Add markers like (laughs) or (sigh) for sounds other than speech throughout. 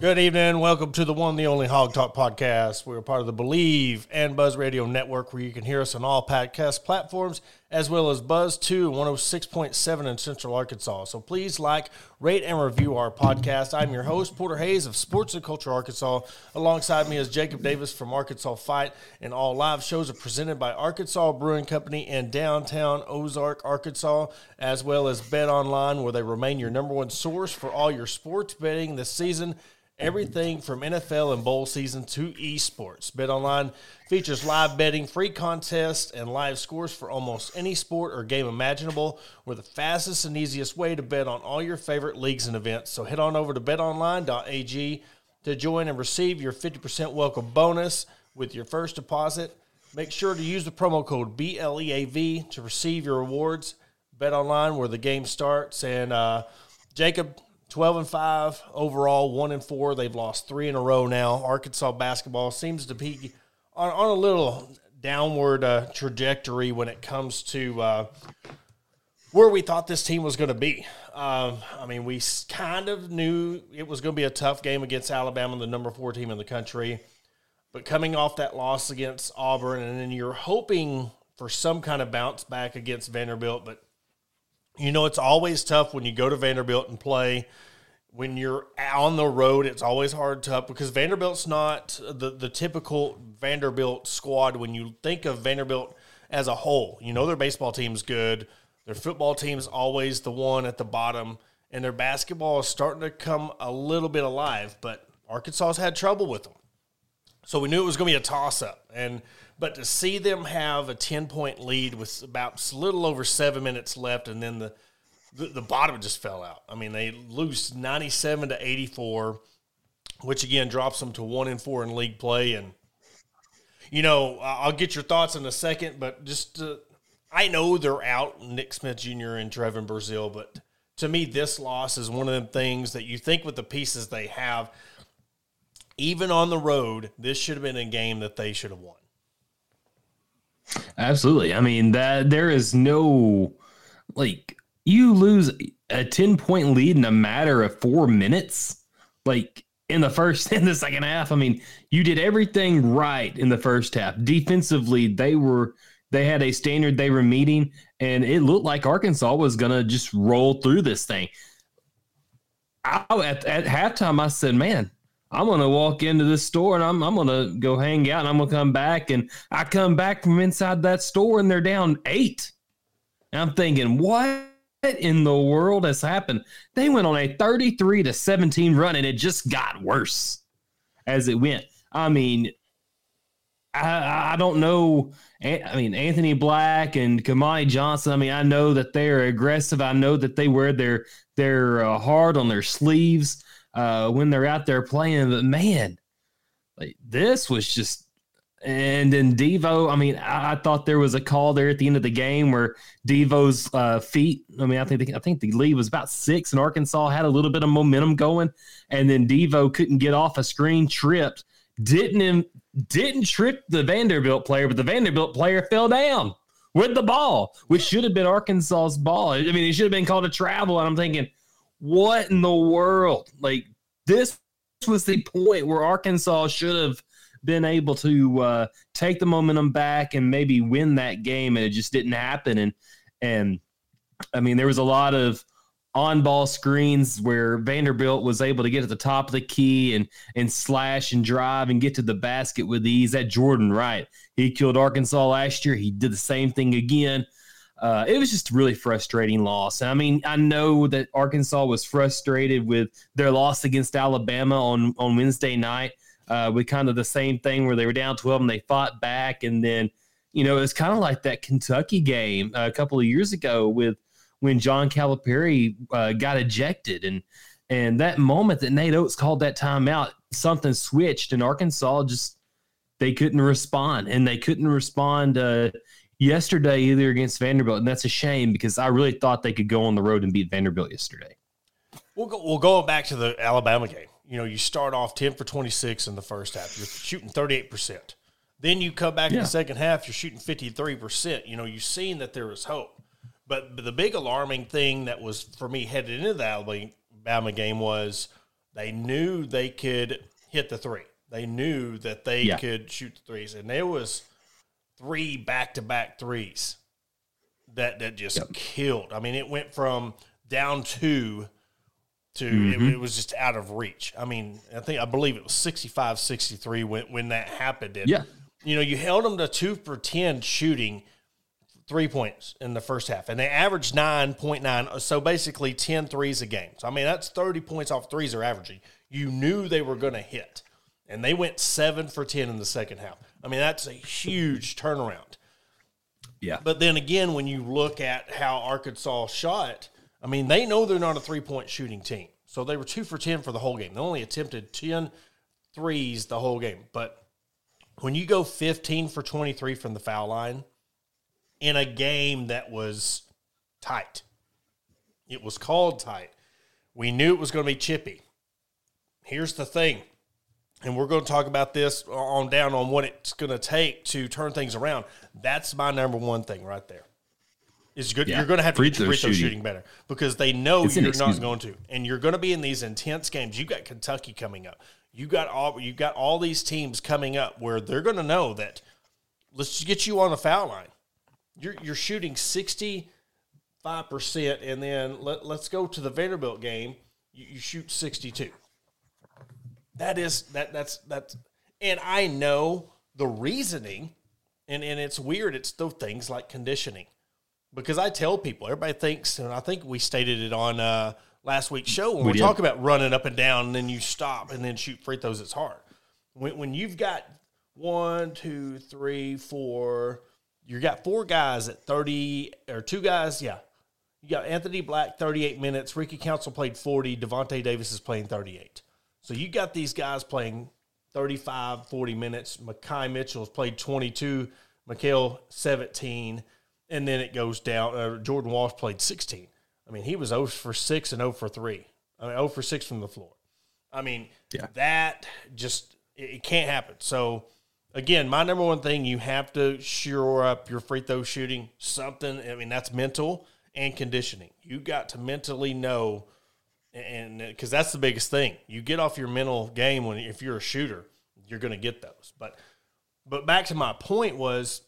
Good evening. Welcome to the one, the only Hawg Talk podcast. We're part of the Bleav and Buzz Radio Network, where you can hear us on all podcast platforms, as well as Buzz 2 106.7 in Central Arkansas. So please like, rate, and review our podcast. I'm your host, Porter Hayes of Sports and Culture Arkansas. Alongside me is Jacob Davis from Arkansas Fight, and all live shows are presented by Arkansas Brewing Company in downtown Ozark, Arkansas, as well as Bet Online, where they remain your number one source for all your sports betting this season. Everything from NFL and bowl season to esports. BetOnline features live betting, free contests, and live scores for almost any sport or game imaginable. We're the fastest and easiest way to bet on all your favorite leagues and events. So head on over to betonline.ag to join and receive your 50% welcome bonus with your first deposit. Make sure to use the promo code BLEAV to receive your rewards. Bet online where the game starts. And uh, Jacob, 12 and 5 overall, 1 and 4. They've lost three in a row now. Arkansas basketball seems to be on, on a little downward uh, trajectory when it comes to uh, where we thought this team was going to be. Um, I mean, we kind of knew it was going to be a tough game against Alabama, the number four team in the country. But coming off that loss against Auburn, and then you're hoping for some kind of bounce back against Vanderbilt, but you know, it's always tough when you go to Vanderbilt and play. When you're on the road, it's always hard tough because Vanderbilt's not the, the typical Vanderbilt squad. When you think of Vanderbilt as a whole, you know their baseball team's good, their football team's always the one at the bottom, and their basketball is starting to come a little bit alive. But Arkansas's had trouble with them, so we knew it was going to be a toss up. And but to see them have a 10 point lead with about a little over seven minutes left, and then the, the, the bottom just fell out. I mean, they lose 97 to 84, which again drops them to one and four in league play. And, you know, I'll get your thoughts in a second, but just I know they're out, Nick Smith Jr. and Trevon Brazile, but to me, this loss is one of them things that you think with the pieces they have, even on the road, this should have been a game that they should have won. Absolutely. I mean that there is no like you lose a 10 point lead in a matter of 4 minutes like in the first (laughs) in the second half. I mean, you did everything right in the first half. Defensively, they were they had a standard they were meeting and it looked like Arkansas was going to just roll through this thing. I, at, at halftime I said, "Man, I'm gonna walk into this store and I'm I'm gonna go hang out and I'm gonna come back and I come back from inside that store and they're down eight. And I'm thinking, what in the world has happened? They went on a 33 to 17 run and it just got worse as it went. I mean, I, I don't know. I mean, Anthony Black and Kamani Johnson. I mean, I know that they're aggressive. I know that they wear their their uh, heart on their sleeves uh, when they're out there playing. But man, like this was just. And then Devo, I mean, I, I, thought there was a call there at the end of the game where Devo's uh, feet. I mean, I think the, I think the lead was about six, and Arkansas had a little bit of momentum going, and then Devo couldn't get off a screen, tripped, didn't didn't trip the Vanderbilt player, but the Vanderbilt player fell down with the ball, which should have been Arkansas's ball. I mean, it should have been called a travel, and I'm thinking, what in the world? Like this was the point where Arkansas should have been able to uh, take the momentum back and maybe win that game, and it just didn't happen. And and I mean, there was a lot of on ball screens where Vanderbilt was able to get at the top of the key and and slash and drive and get to the basket with ease. That Jordan Wright, he killed Arkansas last year. He did the same thing again uh, it was just really frustrating loss. I mean, I know that Arkansas was frustrated with their loss against Alabama on on Wednesday night, uh, with kind of the same thing where they were down twelve and they fought back, and then you know it's kind of like that Kentucky game a couple of years ago with when John Calipari uh, got ejected, and and that moment that Nate Oats called that timeout, something switched, and Arkansas. Just they couldn't respond, and they couldn't respond uh, yesterday either against Vanderbilt, and that's a shame because I really thought they could go on the road and beat Vanderbilt yesterday. We'll go, we'll go back to the Alabama game. You know, you start off 10 for 26 in the first half. You're shooting 38%. Then you come back yeah. in the second half, you're shooting 53%. You know, you've seen that there is hope. But, but the big alarming thing that was for me headed into the Alabama game was they knew they could hit the three. They knew that they yeah. could shoot the threes. And there was three back to back threes that that just yep. killed. I mean, it went from down two to mm-hmm. it, it, was just out of reach. I mean, I think I believe it was 65 63 when, when that happened. And, yeah. You know, you held them to two for 10 shooting three points in the first half, and they averaged 9.9. So basically 10 threes a game. So, I mean, that's 30 points off threes are averaging. You knew they were going to hit, and they went seven for 10 in the second half. I mean, that's a huge turnaround. Yeah. But then again, when you look at how Arkansas shot, I mean, they know they're not a three point shooting team. So they were two for 10 for the whole game. They only attempted 10 threes the whole game. But when you go 15 for 23 from the foul line in a game that was tight, it was called tight. We knew it was going to be chippy. Here's the thing and we're going to talk about this on down on what it's going to take to turn things around. That's my number one thing right there. Is good. Yeah. You're going to have to free get your free throw shooting. shooting better because they know it's you're not going to, and you're going to be in these intense games. You got Kentucky coming up. You got all you got all these teams coming up where they're going to know that. Let's get you on the foul line. You're you're shooting sixty five percent, and then let, let's go to the Vanderbilt game. You, you shoot sixty two. That is that that's that's and I know the reasoning and and it's weird it's those things like conditioning. Because I tell people, everybody thinks, and I think we stated it on uh, last week's show when we, we talk about running up and down, and then you stop and then shoot free throws. It's hard when when you've got one, two, three, four. You got four guys at thirty or two guys, yeah. You got Anthony Black thirty eight minutes. Ricky Council played forty. Davonte Davis is playing thirty eight. So you got these guys playing 35, 40 minutes. Makai Mitchell has played 22, Makhel 17, and then it goes down. Uh, Jordan Walsh played 16. I mean, he was 0 for 6 and 0 for 3. I mean, 0 for 6 from the floor. I mean, yeah. that just, it, it can't happen. So, again, my number one thing, you have to shore up your free throw shooting. Something, I mean, that's mental and conditioning. You got to mentally know – and because that's the biggest thing, you get off your mental game when if you're a shooter, you're going to get those. But but back to my point was,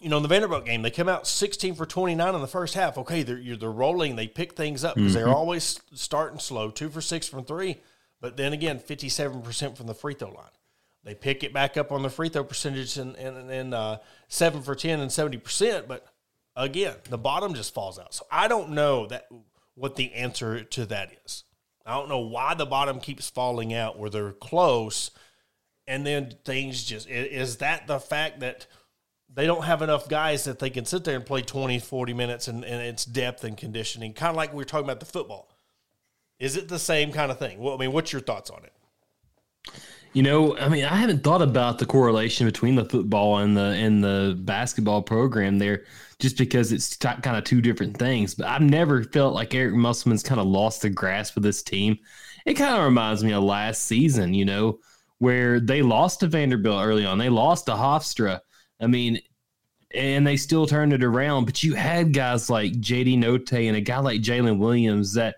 you know, in the Vanderbilt game, they come out 16 for 29 in the first half. Okay, they're they're rolling, they pick things up because mm-hmm. they're always starting slow, two for six from three, but then again, 57 percent from the free throw line. They pick it back up on the free throw percentage and and, and uh, seven for 10 and 70 percent, but again, the bottom just falls out. So I don't know that what the answer to that is. I don't know why the bottom keeps falling out where they're close and then things just is that the fact that they don't have enough guys that they can sit there and play 20 40 minutes and, and it's depth and conditioning kind of like we were talking about the football? Is it the same kind of thing? Well i mean what's your thoughts on it? You know, I mean, I haven't thought about the correlation between the football and the and the basketball program there, just because it's t- kind of two different things. But I've never felt like Eric Musselman's kind of lost the grasp of this team. It kind of reminds me of last season, you know, where they lost to Vanderbilt early on. They lost to Hofstra. I mean, and they still turned it around. But you had guys like JD Notae and a guy like Jaylin Williams that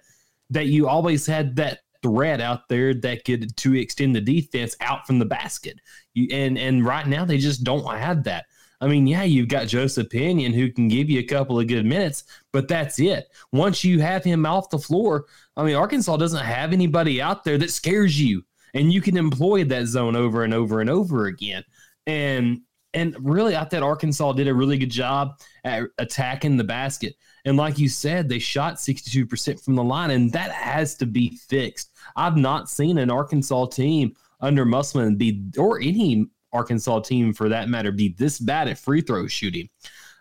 that you always had that threat out there that could to extend the defense out from the basket. You, and and right now they just don't have that. I mean, yeah, you've got Joseph Pinion who can give you a couple of good minutes, but that's it. Once you have him off the floor, I mean, Arkansas doesn't have anybody out there that scares you, and you can employ that zone over and over and over again. And and really, I thought Arkansas did a really good job at attacking the basket. And like you said, they shot 62% from the line, and that has to be fixed. I've not seen an Arkansas team under Musselman be, or any Arkansas team for that matter, be this bad at free throw shooting.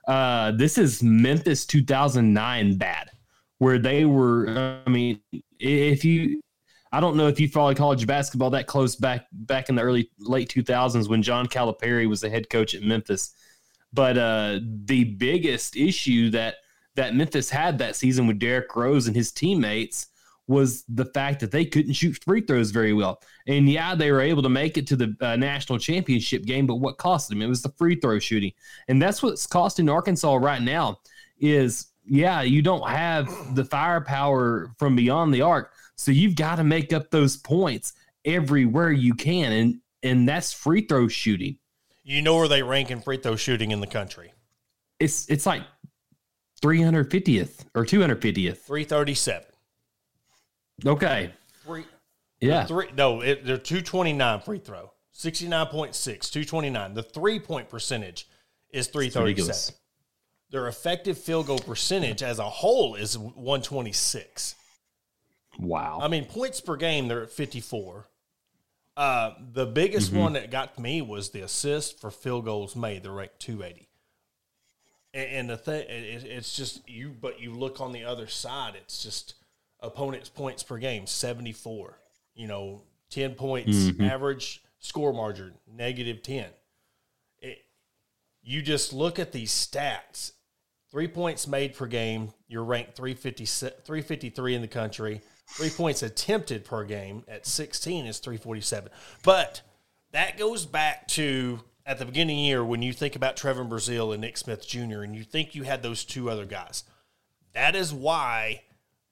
Uh, this is Memphis 2009 bad, where they were. I mean, if you, I don't know if you follow college basketball that close back back in the early late 2000s when John Calipari was the head coach at Memphis. But uh, the biggest issue that that Memphis had that season with Derrick Rose and his teammates was the fact that they couldn't shoot free throws very well. And yeah, they were able to make it to the uh, national championship game, but what cost them? It was the free throw shooting, and that's what's costing Arkansas right now. Is yeah, you don't have the firepower from beyond the arc, so you've got to make up those points everywhere you can, and and that's free throw shooting. You know where they rank in free throw shooting in the country? It's it's like 350th or 250th. 337. Okay. Three, Yeah. three, no, it, they're 229 free throw, 69.6, 229. The three point percentage is 337. Their effective field goal percentage as a whole is 126. Wow. I mean, points per game, they're at 54. Uh, the biggest Mm-hmm. one that got me was the assist for field goals made. They're ranked 280. And, and the thing, it, it's just you, but you look on the other side, it's just opponents' points per game, 74. You know, 10 points Mm-hmm. average score margin, negative 10. It, you just look at these stats three points made per game, you're ranked 350, 353 in the country. Three points attempted per game at 16 is 347. But that goes back to at the beginning of the year when you think about Trevor Brazile and Nick Smith Jr., and you think you had those two other guys. That is why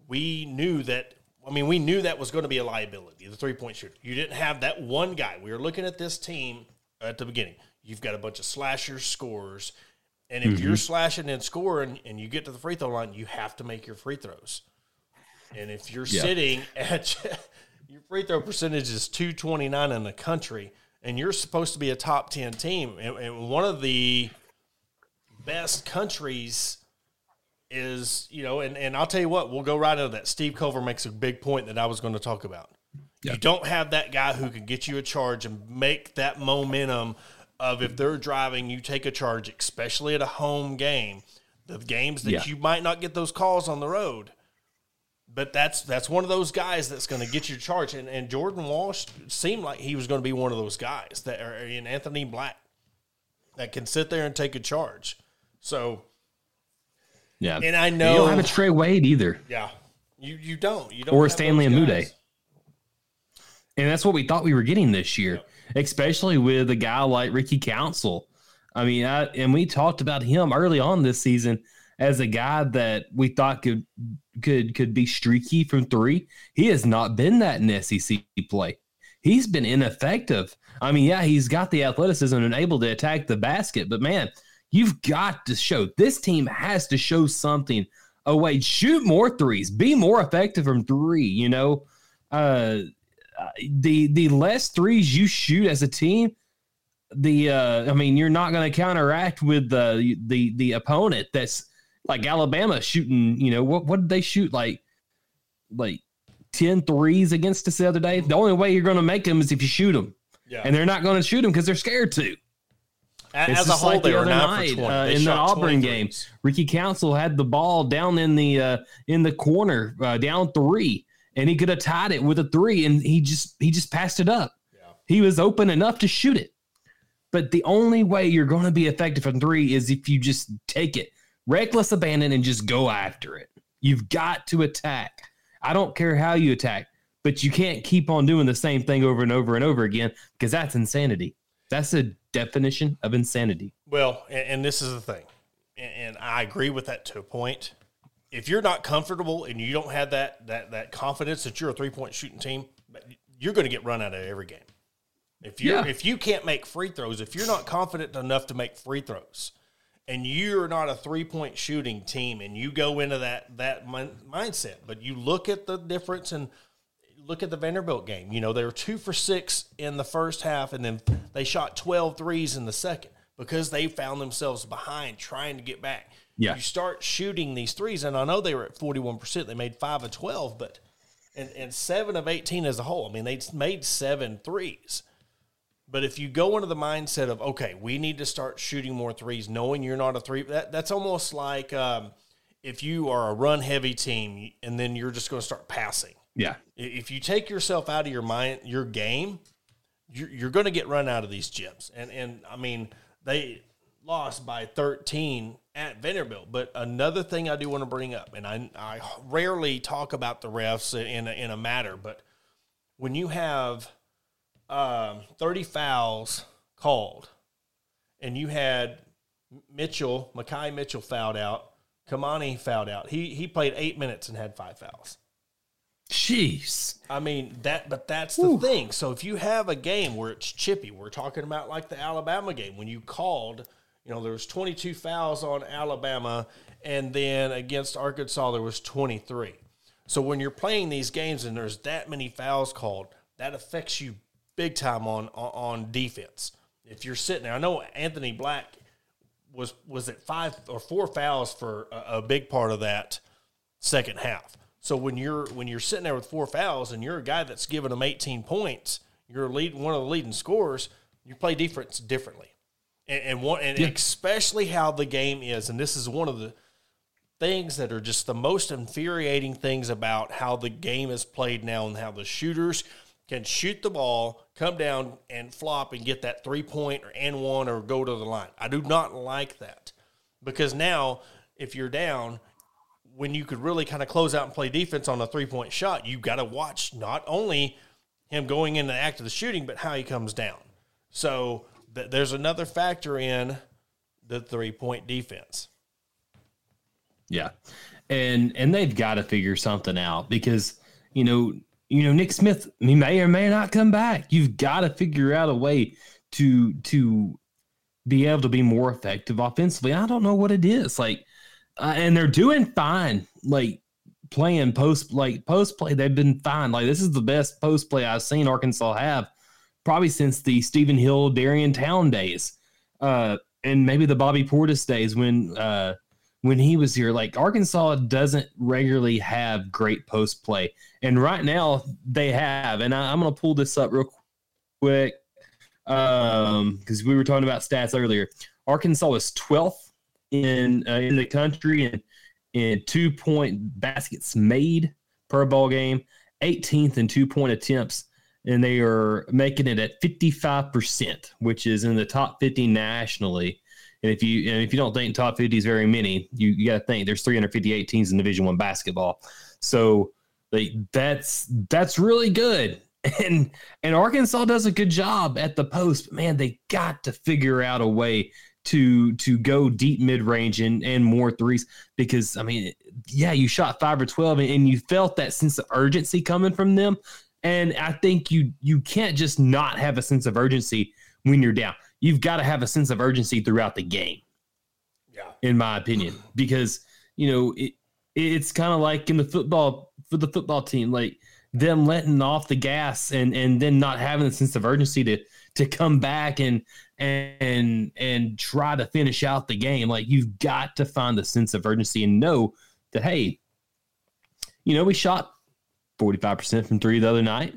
we knew that. I mean, we knew that was going to be a liability, the three point shooter. You didn't have that one guy. We were looking at this team at the beginning. You've got a bunch of slashers, scorers, and if you're mm-hmm. slashing and scoring and you get to the free throw line, you have to make your free throws. And if you're Yeah. sitting at (laughs) your free throw percentage is 229 in the country, and you're supposed to be a top 10 team, and, and one of the best countries is, you know, and, and I'll tell you what, we'll go right into that. Steve Culver makes a big point that I was going to talk about. You don't have that guy who can get you a charge and make that momentum of if they're driving, you take a charge, especially at a home game. The games that Yeah. you might not get those calls on the road, but that's that's one of those guys that's going to get you a charge. And, and Jordan Walsh seemed like he was going to be one of those guys that are in Anthony Black that can sit there and take a charge. So yeah. and I know. you don't have a Trey Wade either. yeah, you you don't, you don't, Or have Stanley those and guys. Mude. And that's what we thought we were getting this year, especially with a guy like Ricky Council. I mean, I, and we talked about him early on this season as a guy that we thought could could could be streaky from three. He has not been that in SEC play. He's been ineffective. I mean, yeah, he's got the athleticism and able to attack the basket, but man, you've got to show this team has to show something. Oh wait, shoot more threes, be more effective from three. You know, uh, the the less threes you shoot as a team, the uh, I mean, you're not going to counteract with the the the opponent that's like Alabama shooting. You know what? What did they shoot like? Like 10 threes against us the other day. The only way you're going to make them is if you shoot them, Yeah, and they're not going to shoot them because they're scared to. A- It's a just whole, like the were other nine night, for uh, They in the Auburn 20 game. Ricky Council had the ball down in the uh, in the corner, uh, down three, and he could have tied it with a three, and he just he just passed it up. Yeah. He was open enough to shoot it, but the only way you're going to be effective from three is if you just take it, reckless abandon, and just go after it. You've got to attack. I don't care how you attack, but you can't keep on doing the same thing over and over and over again because that's insanity. That's a definition of insanity. Well, and, and this is the thing, and, and I agree with that to a point. If you're not comfortable and you don't have that that that confidence that you're a three point shooting team, you're going to get run out of every game. If you Yeah. if you can't make free throws, if you're not confident enough to make free throws, and you're not a three point shooting team, and you go into that that min- mindset, but you look at the difference and look at the Vanderbilt game. You know, they were two for six in the first half, and then they shot 12 threes in the second because they found themselves behind trying to get back. Yeah. You start shooting these threes, and I know they were at 41%. They made five of 12, but and, and seven of 18 as a whole. I mean, they made seven threes. But if you go into the mindset of, okay, we need to start shooting more threes, knowing you're not a three, that, that's almost like um, if you are a run heavy team and then you're just going to start passing Yeah. if you take yourself out of your mind, your game, you're, you're going to get run out of these gyms. And and I mean, they lost by 13 at Vanderbilt. But another thing I do want to bring up, and I, I rarely talk about the refs in a, in a matter, but when you have um, 30 fouls called and you had Mitchell, Makai Mitchell fouled out, Kamani fouled out. He, he played eight minutes and had five fouls. Jeez. I mean that, but that's the thing. So if you have a game where it's chippy, we're talking about like the Alabama game when you called, you know, there was 22 fouls on Alabama, and then against Arkansas there was 23. So when you're playing these games and there's that many fouls called, that affects you big time on on, on defense. If you're sitting there, I know Anthony Black was was at five or four fouls for a, a big part of that second half. So when you're when you're sitting there with four fouls and you're a guy that's giving them 18 points, you're lead one of the leading scorers. You play defense differently, and and, one, and Yeah. especially how the game is. And this is one of the things that are just the most infuriating things about how the game is played now and how the shooters can shoot the ball, come down and flop and get that three point or and one or go to the line. I do not like that because now if you're down, when you could really kind of close out and play defense on a three point shot, you've got to watch not only him going in the act of the shooting, but how he comes down. So th- there's another factor in the three point defense. Yeah. And and they've got to figure something out because, you know, you know, Nick Smith he may or may not come back. You've got to figure out a way to to be able to be more effective offensively. I don't know what it is. Like uh, and they're doing fine. Like playing post like post play, they've been fine. Like this is the best post play I've seen Arkansas have probably since the Steven Hill, Darian Townes days. Uh and maybe the Bobby Portis days when uh when he was here. Like Arkansas doesn't regularly have great post play, and right now they have. And I, I'm going to pull this up real quick um because we were talking about stats earlier. Arkansas was 12th in uh, in the country in in two point baskets made per ball game, 18th in two point attempts. And they are making it at 55%, which is in the top 50 nationally. And if you and if you don't think top 50 is very many, you, you got to think there's 358 teams in Division One basketball. So like that's that's really good. (laughs) And and Arkansas does a good job at the post, but man, they got to figure out a way to to go deep mid range and and more threes because I mean, yeah, you shot five or twelve and, and you felt that sense of urgency coming from them. And I think you you can't just not have a sense of urgency when you're down you've got to have a sense of urgency throughout the game. Yeah. In my opinion, because you know it, it's kind of like in the football for the football team, like them letting off the gas and and then not having a sense of urgency to to come back and and and try to finish out the game. Like you've got to find the sense of urgency and know that hey, you know we shot forty five percent from three the other night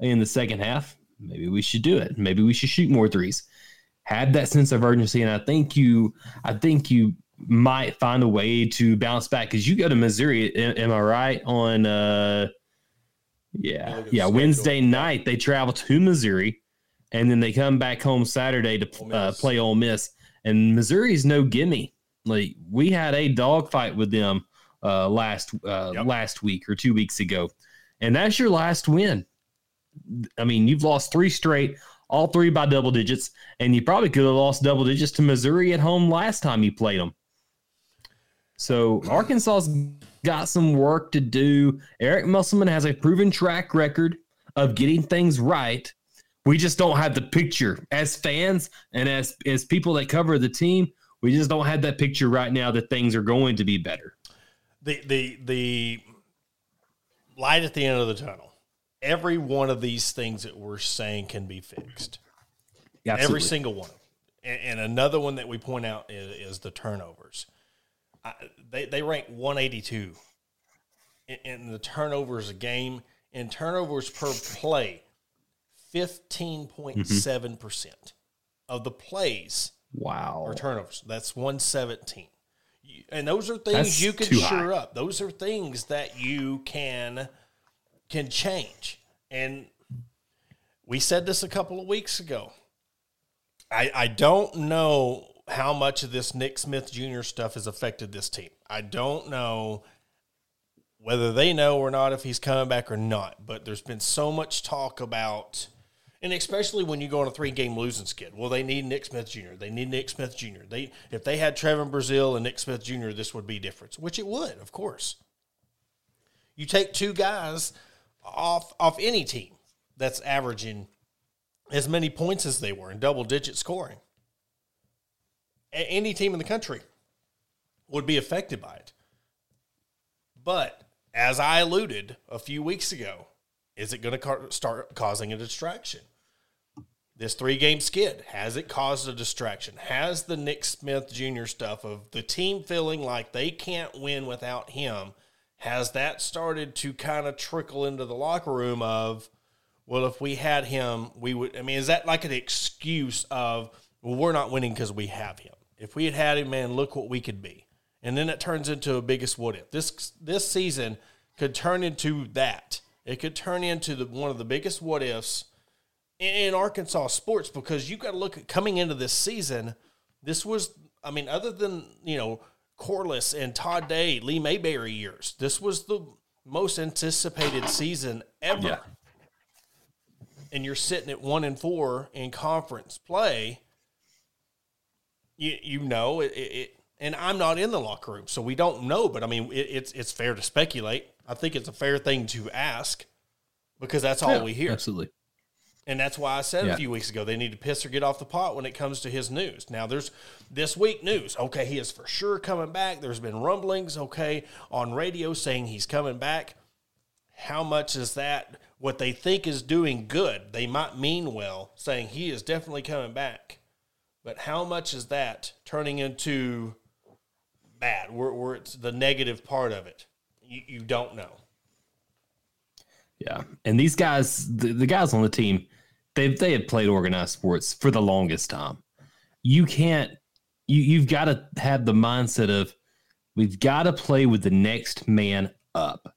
in the second half. Maybe we should do it. Maybe we should shoot more threes have that sense of urgency and i think you i think you might find a way to bounce back because you go to missouri am, am i right on uh yeah look at the yeah schedule. wednesday night they travel to missouri and then they come back home saturday to uh, play Ole Miss. and missouri's no gimme like we had a dogfight with them uh last uh Yep. last week or two weeks ago and that's your last win i mean you've lost three straight all three by double digits, and you probably could have lost double digits to Missouri at home last time you played them. So Arkansas's got some work to do. Eric Musselman has a proven track record of getting things right. We just don't have the picture as fans and as as people that cover the team. We just don't have that picture right now that things are going to be better. the the the light at the end of the tunnel. Every one of these things that we're saying can be fixed. Every single one. And, and another one that we point out is, is the turnovers. I, they they rank 182 in, in the turnovers a game in turnovers per play. 15.7 percent of the plays wow. or turnovers. That's 117. And those are things That's you can sure up. Those are things that you can can change. And we said this a couple of weeks ago. I, I don't know how much of this Nick Smith Jr. stuff has affected this team. I don't know whether they know or not if he's coming back or not, but there's been so much talk about, and especially when you go on a three game losing skid. Well, they need Nick Smith Jr. They need Nick Smith Jr. They if they had Trevor Brazile and Nick Smith Jr., this would be different, which it would, of course. You take two guys off off any team that's averaging as many points as they were in double digit scoring. A- any team in the country would be affected by it. But as I alluded a few weeks ago, is it going to ca- start causing a distraction? This three game skid, has it caused a distraction? Has the Nick Smith Jr. stuff of the team feeling like they can't win without him, has that started to kind of trickle into the locker room of, well, if we had him, we would. I mean, is that like an excuse of, well, we're not winning because we have him? If we had had him, man, look what we could be. And then it turns into a biggest what if. This this season could turn into that. It could turn into the, one of the biggest what ifs in, Arkansas sports because you got to look at coming into this season. This was, I mean, other than you know Corliss and Todd Day, Lee Mayberry years, this was the most anticipated season ever. Yeah. And you're sitting at one and four in conference play. You you know it, it, it and I'm not in the locker room, so we don't know. But I mean, it, it's it's fair to speculate. I think it's a fair thing to ask because that's all Yeah, we hear. Absolutely. And that's why I said Yeah. a few weeks ago they need to piss or get off the pot when it comes to his news. Now there's this week news. Okay, he is for sure coming back. There's been rumblings, okay, on radio saying he's coming back. How much is that what they think is doing good? They might mean well, saying he is definitely coming back. But how much is that turning into bad, where, where it's the negative part of it? You, you don't know. Yeah, and these guys, the, the guys on the team, they they have played organized sports for the longest time. You can't, you you've got to have the mindset of we've got to play with the next man up.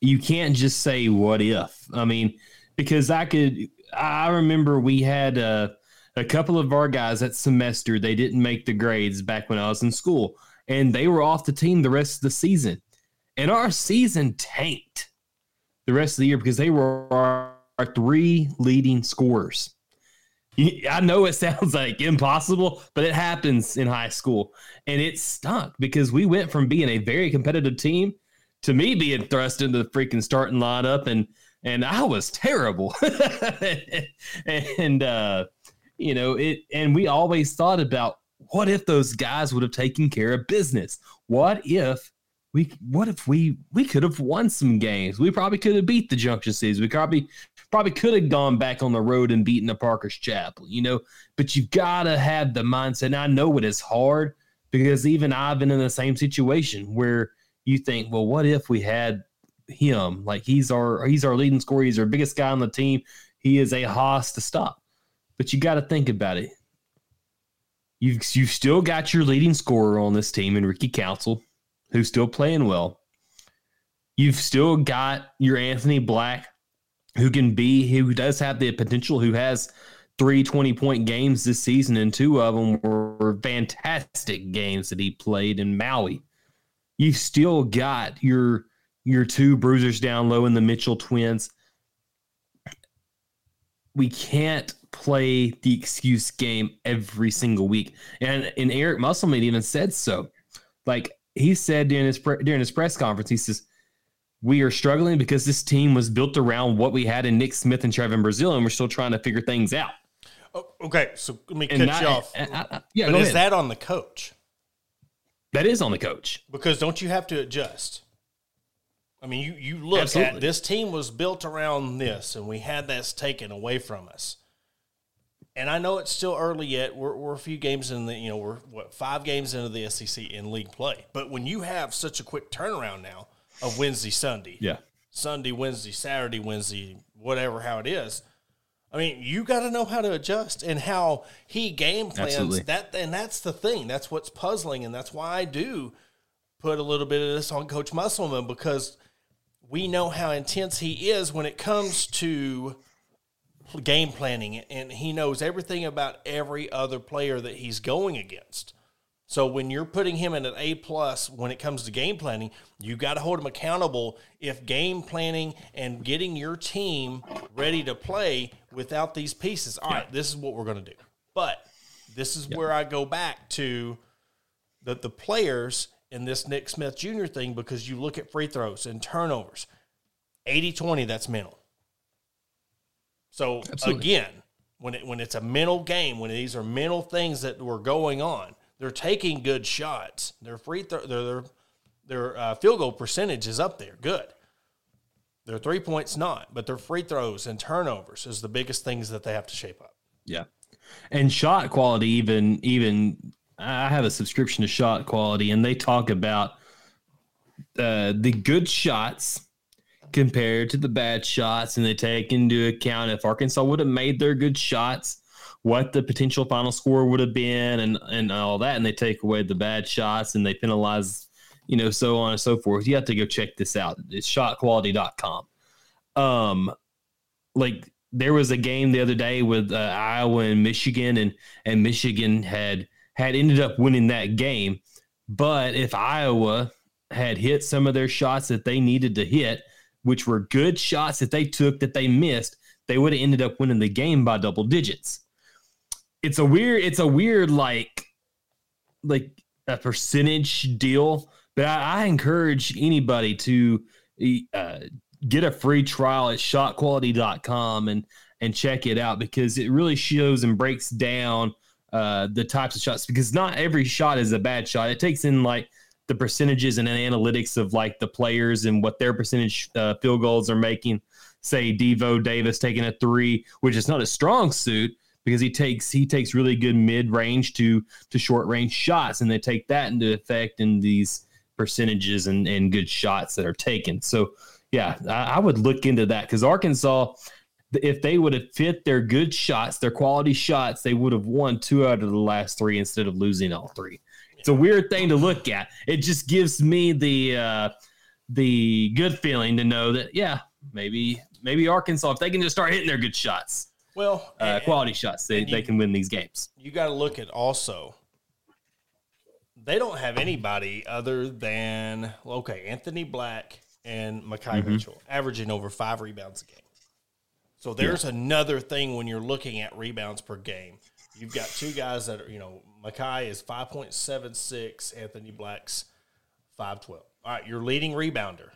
You can't just say what if. I mean, because I could, I remember we had uh, a couple of our guys that semester they didn't make the grades back when I was in school, and they were off the team the rest of the season, and our season tanked the rest of the year because they were our three leading scorers. I know it (laughs) sounds like impossible, but it happens in high school. And it stunk because we went from being a very competitive team to me being thrust into the freaking starting lineup and and I was terrible. (laughs) and uh you know, it and we always thought about what if those guys would have taken care of business? What if we what if we we could have won some games? We probably could have beat the Junction Cities. We probably probably could have gone back on the road and beaten the Parker's Chapel, you know. But you've got to have the mindset. And I know it is hard because even I've been in the same situation where you think, well, what if we had him? Like he's our he's our leading scorer. He's our biggest guy on the team. He is a hoss to stop. But you got to think about it. You've you've still got your leading scorer on this team in Ricky Council who's still playing well. You've still got your Anthony Black, who can be, who does have the potential, who has three 20 point games this season, and two of them were fantastic games that he played in Maui. You've still got your your two bruisers down low in the Mitchell twins. We can't play the excuse game every single week. And and Eric Musselman even said so. Like he said during his during his press conference, he says, "We are struggling because this team was built around what we had in Nick Smith and Trevon Brazile, and we're still trying to figure things out." Oh, okay, so let me And cut not- you off. I- I- I- yeah, but is ahead. that on the coach? that is on the coach. Because don't you have to adjust? I mean, you, you look Absolutely. at this team was built around this, and we had this taken away from us. And I know it's still early yet. We're, we're a few games in the, you know, we're what five games into the SEC in league play. But when you have such a quick turnaround now of Wednesday, Sunday, Yeah, Sunday, Wednesday, Saturday, Wednesday, whatever how it is. I mean, you got to know how to adjust and how he game plans Absolutely. that, and that's the thing. That's what's puzzling, and that's why I do put a little bit of this on Coach Musselman because we know how intense he is when it comes to game planning and he knows everything about every other player that he's going against. So when you're putting him in an A plus when it comes to game planning, you got to hold him accountable if game planning and getting your team ready to play without these pieces. All right, this is what we're going to do. But this is where I go back to the the players in this Nick Smith Jr. thing because you look at free throws and turnovers. 80-20 that's mental. So Absolutely. again, when it when it's a mental game, when these are mental things that were going on, they're taking good shots. Their free throw, their their, their uh, field goal percentage is up there, good. Their three points not, but their free throws and turnovers is the biggest things that they have to shape up. Yeah. And shot quality, even even I have a subscription to shot quality, and they talk about uh, the good shots compared to the bad shots, and they take into account if Arkansas would have made their good shots, what the potential final score would have been, and and all that, and they take away the bad shots and they penalize, you know, so on and so forth. You have to go check this out. It's shotquality.com. Um, like there was a game the other day with uh, Iowa and Michigan, and and Michigan had had ended up winning that game. But if Iowa had hit some of their shots that they needed to hit, which were good shots that they took that they missed, they would have ended up winning the game by double digits. It's a weird, it's a weird like like a percentage deal, but I, I encourage anybody to uh, get a free trial at shotquality.com and and check it out because it really shows and breaks down uh, the types of shots because not every shot is a bad shot. It takes in like the percentages and analytics of like the players and what their percentage uh, field goals are making. Say Devo Davis taking a three, which is not a strong suit because he takes he takes really good mid range to to short range shots, and they take that into effect in these percentages and, and good shots that are taken. So yeah, I, I would look into that because Arkansas, if they would have fit their good shots, their quality shots, they would have won two out of the last three instead of losing all three. It's a weird thing to look at. It just gives me the uh, the good feeling to know that yeah, maybe maybe Arkansas if they can just start hitting their good shots, Well, uh, and- quality shots, they, you- they can win these games. you got to look at also they don't have anybody other than okay Anthony Black and Makai Mm-hmm. Mitchell averaging over five rebounds a game. So there's another thing when you're looking at rebounds per game. You've got two guys that are you know Makai is five point seven six, Anthony Black's five twelve. All right, your leading rebounder,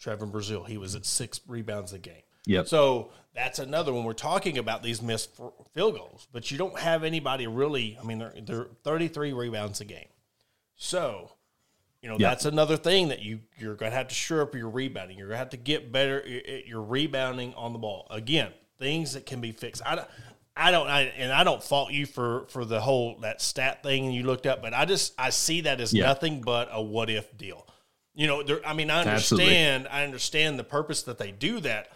Trevor Brazile, he was at six rebounds a game. Yep. So that's another one. We're talking about these missed field goals, but you don't have anybody really. I mean, they're, they're 33 rebounds a game. So, you know, Yeah. that's another thing that you you're going to have to shore up your rebounding. You're going to have to get better at your rebounding on the ball. Again, things that can be fixed. I don't. I don't, I, and I don't fault you for for the whole that stat thing you looked up, but I just I see that as Yeah. nothing but a what if deal. You know, there, I mean, I Absolutely. understand, I understand the purpose that they do that,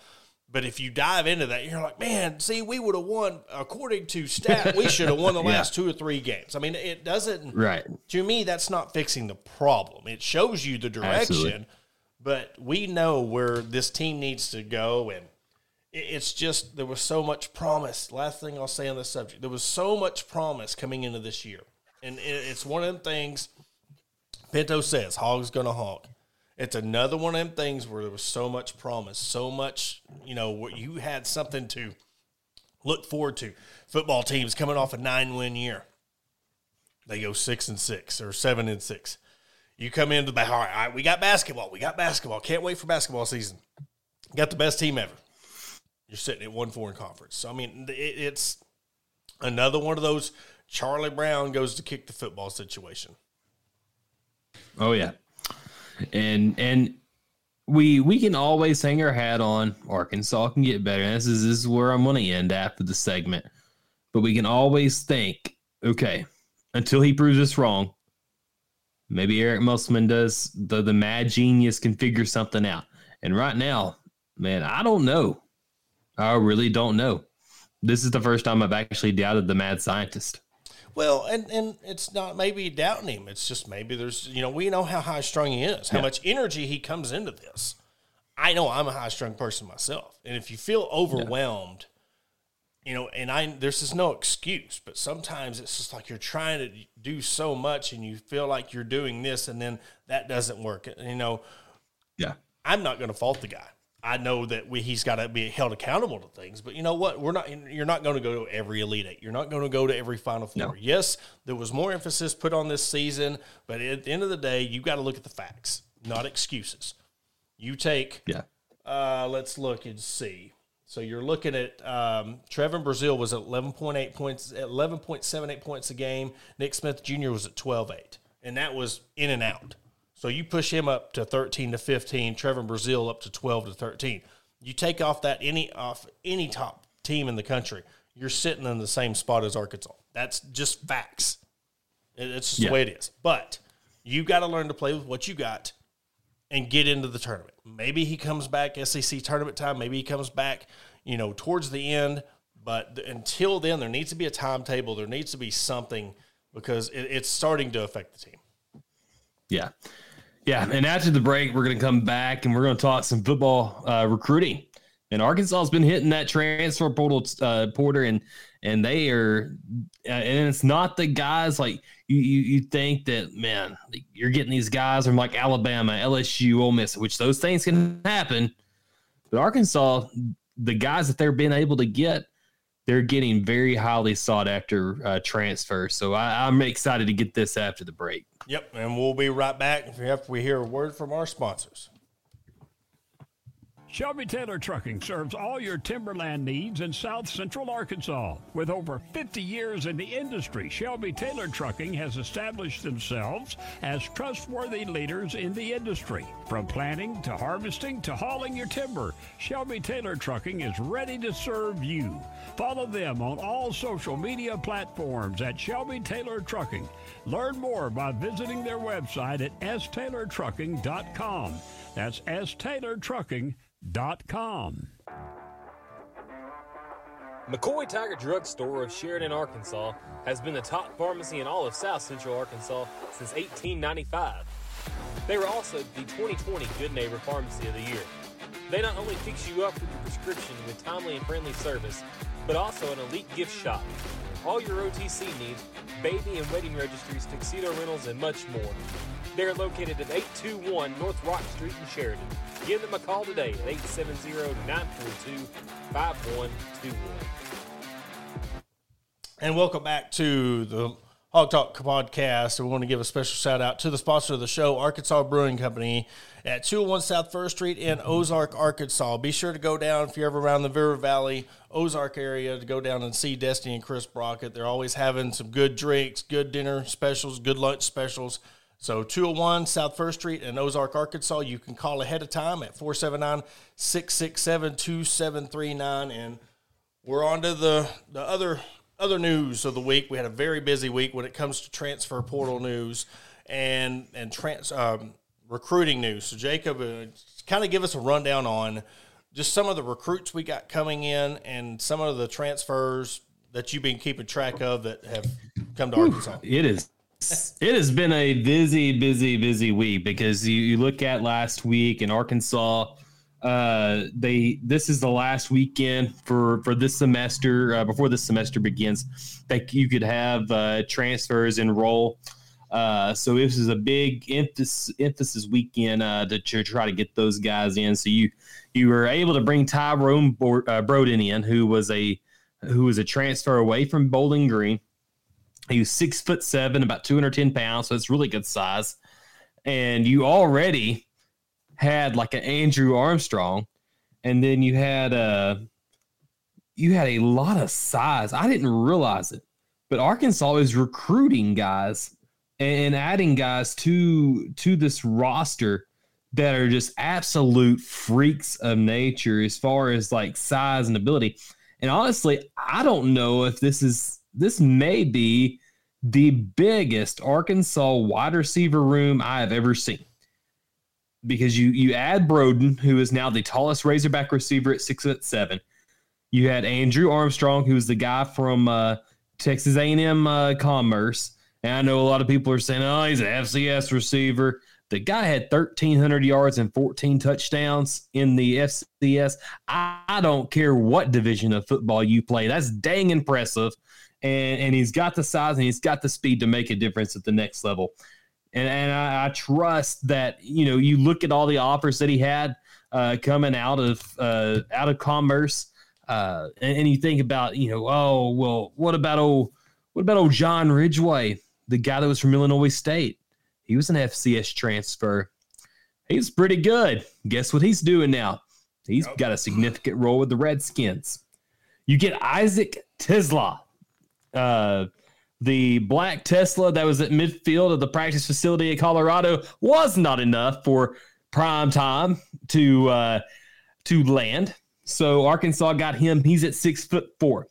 but if you dive into that, you're like, man, see, we would have won according to stat. We should have won the (laughs) Yeah. last two or three games. I mean, it doesn't. Right. To me, that's not fixing the problem. It shows you the direction, Absolutely. but we know where this team needs to go, and it's just there was so much promise. Last thing I'll say on this subject, there was so much promise coming into this year, and it's one of them things. Pinto says, "Hog's gonna hog." It's another one of them things where there was so much promise, so much, you know, where you had something to look forward to. Football teams coming off a nine win year, they go six and six or seven and six. You come into the all right, all right, we got basketball, we got basketball. Can't wait for basketball season. Got the best team ever. You're sitting at one four in conference. So I mean, it, it's another one of those. Charlie Brown goes to kick the football situation. Oh yeah, and and we we can always hang our hat on Arkansas can get better. And this is this is where I'm going to end after the segment. But we can always think, okay, until he proves us wrong, maybe Eric Musselman does the the mad genius can figure something out. And right now, man, I don't know. I really don't know. This is the first time I've actually doubted the mad scientist. Well, and and it's not maybe doubting him. It's just maybe there's you know we know how high strung he is, how Yeah. much energy he comes into this. I know I'm a high strung person myself, and if you feel overwhelmed, you know, and I there's just no excuse, but sometimes it's just like you're trying to do so much and you feel like you're doing this and then that doesn't work. You know, yeah, I'm not going to fault the guy. I know that we, he's got to be held accountable to things, but you know what? We're not. You're not going to go to every elite eight. You're not going to go to every final four. No. Yes, there was more emphasis put on this season, but at the end of the day, you've got to look at the facts, not excuses. You take. Yeah. Uh, let's look and see. So you're looking at um, Trevon Brazile was at 11.8 points, 11.78 points a game. Nick Smith Jr. was at 12.8, and that was in and out. So you push him up to 13 to 15, Trevor Brazile up to 12 to 13. You take off that any off any top team in the country, you're sitting in the same spot as Arkansas. That's just facts. It's just yeah. the way it is. But you got to learn to play with what you got and get into the tournament. Maybe he comes back SEC tournament time. Maybe he comes back, you know, towards the end. But until then, there needs to be a timetable. There needs to be something because it, it's starting to affect the team. Yeah. Yeah. And after the break, we're going to come back and we're going to talk some football uh, recruiting. And Arkansas has been hitting that transfer portal, uh, Porter, and and they are, uh, and it's not the guys like you, you, you think that man, you're getting these guys from like Alabama, LSU, Ole Miss, which those things can happen. But Arkansas, the guys that they're being able to get, they're getting very highly sought after uh, transfers. So I, I'm excited to get this after the break. Yep, and we'll be right back after we hear a word from our sponsors. Shelby Taylor Trucking serves all your timberland needs in south central Arkansas. With over 50 years in the industry, Shelby Taylor Trucking has established themselves as trustworthy leaders in the industry. From planting to harvesting to hauling your timber, Shelby Taylor Trucking is ready to serve you. Follow them on all social media platforms at Shelby Taylor Trucking. Learn more by visiting their website at staylortrucking.com. That's staylortrucking.com com. McCoy Tiger Drug Store of Sheridan, Arkansas has been the top pharmacy in all of South Central Arkansas since 1895. They were also the 2020 Good Neighbor Pharmacy of the Year. They not only fix you up with your prescription with timely and friendly service, but also an elite gift shop. All your OTC needs, baby and wedding registries, tuxedo rentals, and much more. They're located at 821 North Rock Street in Sheridan. Give them a call today at 870-942-5121. And welcome back to the Hawg Talk podcast. We want to give a special shout out to the sponsor of the show, Arkansas Brewing Company at 201 South First Street in Ozark, Arkansas. Be sure to go down if you're ever around the River Valley, Ozark area to go down and see Destiny and Chris Brockett. They're always having some good drinks, good dinner specials, good lunch specials. So 201 South First Street in Ozark, Arkansas. You can call ahead of time at 479 667 2739. And we're on to the, the other other news of the week. We had a very busy week when it comes to transfer portal news and and trans, um, recruiting news. So Jacob, uh, kind of give us a rundown on just some of the recruits we got coming in and some of the transfers that you've been keeping track of that have come to Arkansas. It is it has been a busy, busy, busy week because you, you look at last week in Arkansas. Uh, they this is the last weekend for for this semester uh, before this semester begins that you could have uh, transfers enroll. Uh, so this is a big emphasis emphasis weekend uh, to, to try to get those guys in. So you you were able to bring Tyrone uh, Broden in, who was a who was a transfer away from Bowling Green was six foot seven, about 210 pounds, so it's really good size. And you already had like an Andrew Armstrong, and then you had a you had a lot of size. I didn't realize it, but Arkansas is recruiting guys and adding guys to to this roster that are just absolute freaks of nature as far as like size and ability. And honestly, I don't know if this is this may be the biggest Arkansas wide receiver room I have ever seen. Because you you add Broden, who is now the tallest Razorback receiver at six foot seven. You had Andrew Armstrong, who's the guy from uh, Texas A&M uh, Commerce. And I know a lot of people are saying, "Oh, he's an FCS receiver." The guy had 1,300 yards and 14 touchdowns in the FCS. I, I don't care what division of football you play. That's dang impressive. And, and he's got the size and he's got the speed to make a difference at the next level. And, and I, I trust that, you know, you look at all the offers that he had uh, coming out of uh, out of commerce, uh, and, and you think about, you know, oh, well, what about old, what about old John Ridgeway, the guy that was from Illinois State? He was an FCS transfer. He's pretty good. Guess what he's doing now? He's got a significant role with the Redskins. You get Isaac TeSlaa, uh, the black Tesla that was at midfield of the practice facility at Colorado was not enough for prime time to uh, to land. So Arkansas got him. He's at six foot four.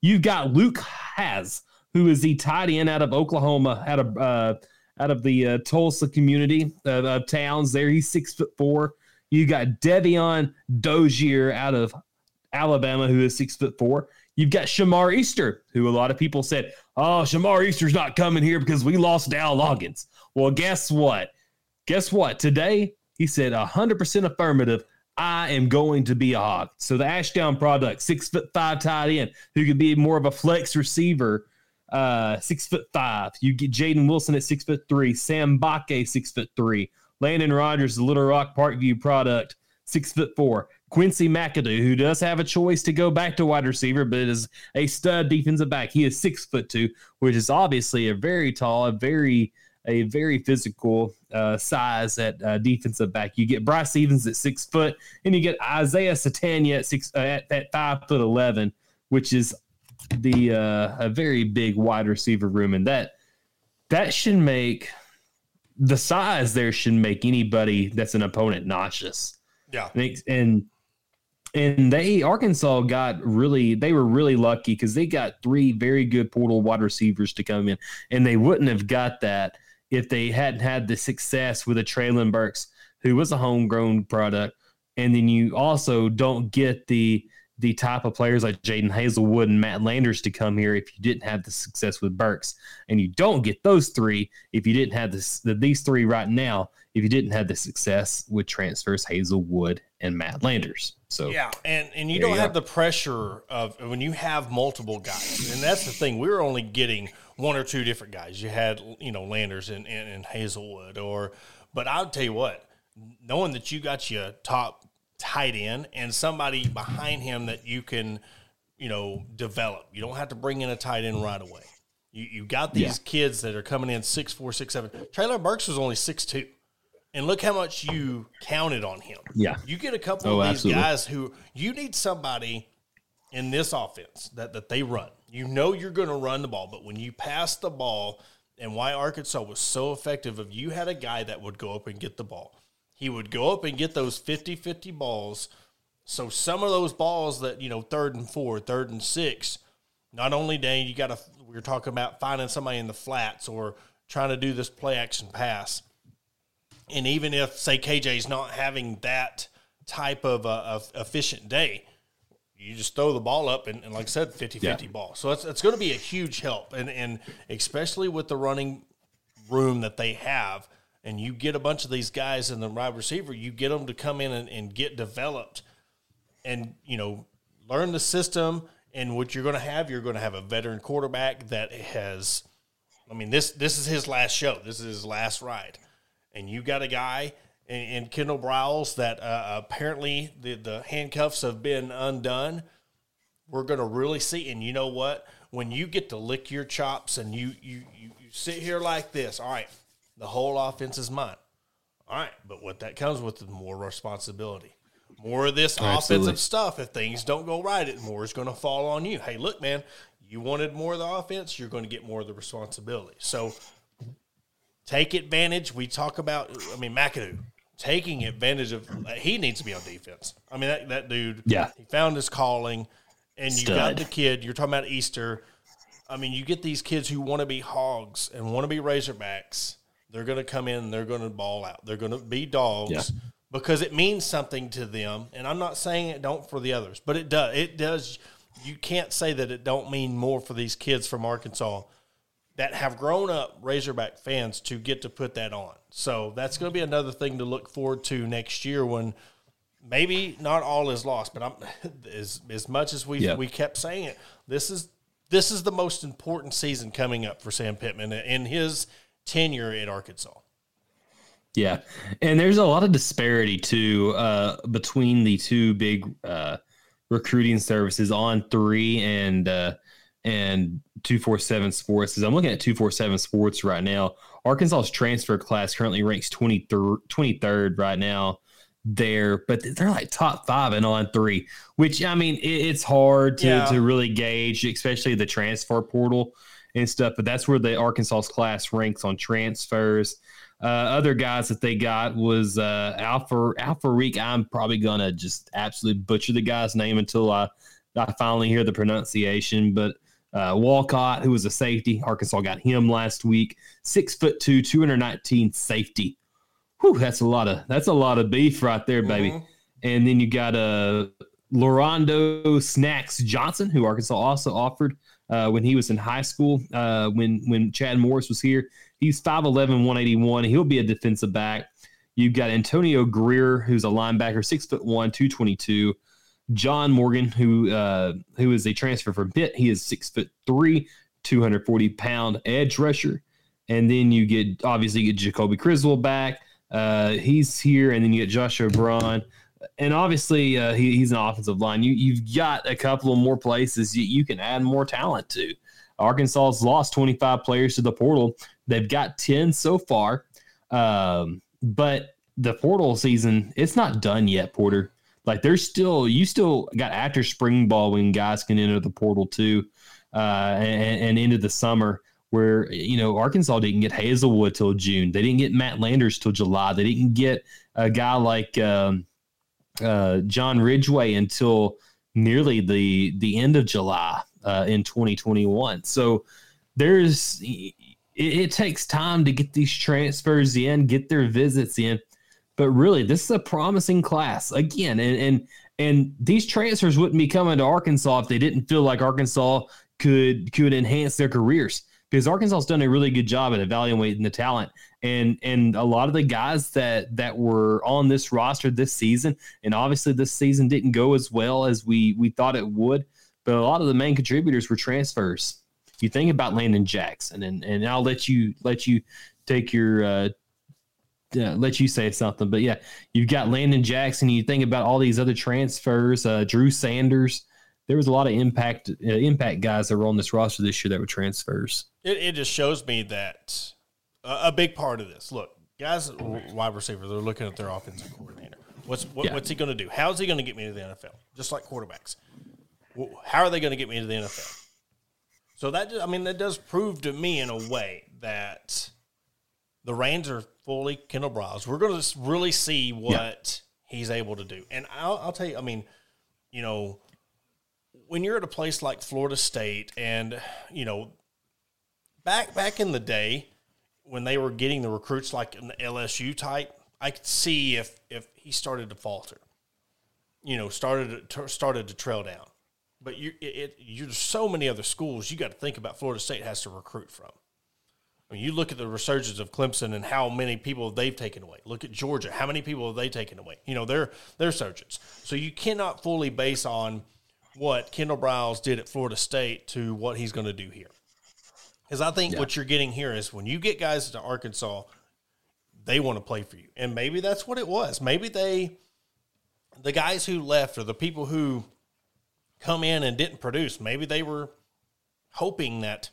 You've got Luke Hasz, who is the tight end out of Oklahoma, out of uh, out of the uh, Tulsa community of, of towns. There, he's six foot four. You got Devion Dozier out of Alabama, who is six foot four. You've got Shamar Easter, who a lot of people said, "Oh, Shamar Easter's not coming here because we lost Dowell Loggins." Well, guess what? Guess what? Today he said 100% affirmative. I am going to be a hog. So the Ashdown product, six foot five tight end, who could be more of a flex receiver uh, six foot five. You get Jaden Wilson at six foot three, Sam Mbake six foot three, Landon Rogers, the Little Rock Parkview product, six foot four. Quincy McAdoo, who does have a choice to go back to wide receiver, but is a stud defensive back. He is six foot two, which is obviously a very tall, a very a very physical uh, size at uh, defensive back. You get Bryce Evans at six foot, and you get Isaiah Sategna at six uh, at, at five foot eleven, which is the uh, a very big wide receiver room, and that that should make the size there should make anybody that's an opponent nauseous. Yeah, and and they Arkansas got really they were really lucky because they got three very good portal wide receivers to come in, and they wouldn't have got that if they hadn't had the success with a Treylon Burks, who was a homegrown product, and then you also don't get the the type of players like Jadon Haselwood and Matt Landers to come here if you didn't have the success with Burks. And you don't get those three if you didn't have this, the, these three right now, if you didn't have the success with transfers Haselwood and Matt Landers. So yeah, and and you don't you have the pressure of when you have multiple guys, and that's the thing. We were only getting one or two different guys. You had you know Landers and, and, and Haselwood, or but I'll tell you what, knowing that you got your top tight end and somebody behind him that you can, you know, develop. You don't have to bring in a tight end right away. You you got these yeah. kids that are coming in six four, six seven. Treylon Burks was only six two. And look how much you counted on him. Yeah. You get a couple oh, of these absolutely. guys who you need somebody in this offense that, that they run. You know you're going to run the ball, but when you pass the ball, and why Arkansas was so effective, if you had a guy that would go up and get the ball, he would go up and get those 50 50 balls. So some of those balls that, you know, third and four, third and six, not only, Dane, you got to, we are talking about finding somebody in the flats or trying to do this play action pass. And even if, say, KJ's not having that type of, uh, of efficient day, you just throw the ball up and, and like I said, 50 yeah. 50 ball. So it's, it's going to be a huge help. And, and especially with the running room that they have, and you get a bunch of these guys in the wide receiver, you get them to come in and, and get developed and, you know, learn the system. And what you're going to have, you're going to have a veteran quarterback that has, I mean, this this is his last show. This is his last ride. And you got a guy in, in Kendal Briles that uh, apparently the, the handcuffs have been undone. We're going to really see. And you know what? When you get to lick your chops and you, you, you, you sit here like this, all right, the whole offense is mine. All right, but what that comes with is more responsibility. More of this Absolutely. offensive stuff. If things don't go right, it more is going to fall on you. Hey, look, man, you wanted more of the offense, you're going to get more of the responsibility. So take advantage. We talk about, I mean, McAdoo taking advantage of. He needs to be on defense. I mean, that, that dude. Yeah, he found his calling, and Stud. you got the kid. You're talking about Easter. I mean, you get these kids who want to be hogs and want to be Razorbacks they're going to come in and they're going to ball out. They're going to be dogs yeah. because it means something to them. And I'm not saying it don't for the others, but it does. It does. You can't say that it don't mean more for these kids from Arkansas that have grown up Razorback fans to get to put that on. So that's going to be another thing to look forward to next year when maybe not all is lost, but I'm (laughs) as as much as we Yeah. we kept saying it, this is this is the most important season coming up for Sam Pittman in his tenure at Arkansas. Yeah, and there's a lot of disparity too uh, between the two big uh, recruiting services on three and uh, and two four seven sports. As I'm looking at two four seven sports right now, Arkansas's transfer class currently ranks 23rd, 23rd right now there, but they're like top five and on three, which I mean it, it's hard to Yeah. to really gauge, especially the transfer portal and stuff. But that's where the Arkansas's class ranks on transfers. Uh, other guys that they got was uh, Alpha Alpha Reek. I'm probably gonna just absolutely butcher the guy's name until I I finally hear the pronunciation. But uh, Walcott, who was a safety, Arkansas got him last week. Six foot two, 219 safety. Whew, that's a lot of that's a lot of beef right there, baby. Mhm. And then you got uh, Lorando Snacks Johnson, who Arkansas also offered uh, when he was in high school. Uh, when when Chad Morris was here, he's 5'11", 181. He'll be a defensive back. You've got Antonio Grier, who's a linebacker, six foot one, two twenty two. John Morgan, who uh, who is a transfer from Pitt, he is six foot three, two hundred forty pound edge rusher. And then you get obviously you get Jacoby Criswell back. Uh, he's here, and then you get Joshua Braun and obviously uh, he, he's an offensive line. You you've got a couple of more places you, you can add more talent to. Arkansas's lost 25 players to the portal. They've got 10 so far, um, but the portal season it's not done yet, Porter. Like there's still you still got after spring ball when guys can enter the portal too, uh, and, and into the summer where you know Arkansas didn't get Haselwood till June. They didn't get Matt Landers till July. They didn't get a guy like um, uh, John Ridgeway until nearly the the end of July uh, in 2021. So there's it, it takes time to get these transfers in, get their visits in. But really, this is a promising class. Again, and and and these transfers wouldn't be coming to Arkansas if they didn't feel like Arkansas could could enhance their careers because Arkansas's done a really good job at evaluating the talent. And and a lot of the guys that that were on this roster this season and obviously this season didn't go as well as we we thought it would but a lot of the main contributors were transfers. You think about Landon Jackson and and I'll let you let you take your uh yeah, let you say something, but yeah, you've got Landon Jackson. You think about all these other transfers, uh, Drew Sanders. There was a lot of impact uh, impact guys that were on this roster this year that were transfers. It, it just shows me that a, a big part of this. Look, guys, wide receiver, they're looking at their offensive coordinator. What's what, Yeah. what's he going to do? How's he going to get me to the NFL? Just like quarterbacks, how are they going to get me to the NFL? So that I mean that does prove to me in a way that the reins are fully Kendal Briles. We're going to really see what he's able to do, and I'll, I'll tell you. I mean, you know, when you're at a place like Florida State, and you know, back back in the day when they were getting the recruits like an LSU type, I could see if if he started to falter, you know, started to, started to trail down. But you it, it you there's so many other schools you got to think about. Florida State has to recruit from. I mean, you look at the resurgence of Clemson and how many people they've taken away. Look at Georgia, how many people have they taken away? You know, they're they're surgeons. So you cannot fully base on what Kendal Briles did at Florida State to what he's going to do here. Because I think what you're getting here is when you get guys to Arkansas, they want to play for you. And maybe that's what it was. Maybe they, the guys who left or the people who come in and didn't produce, maybe they were hoping that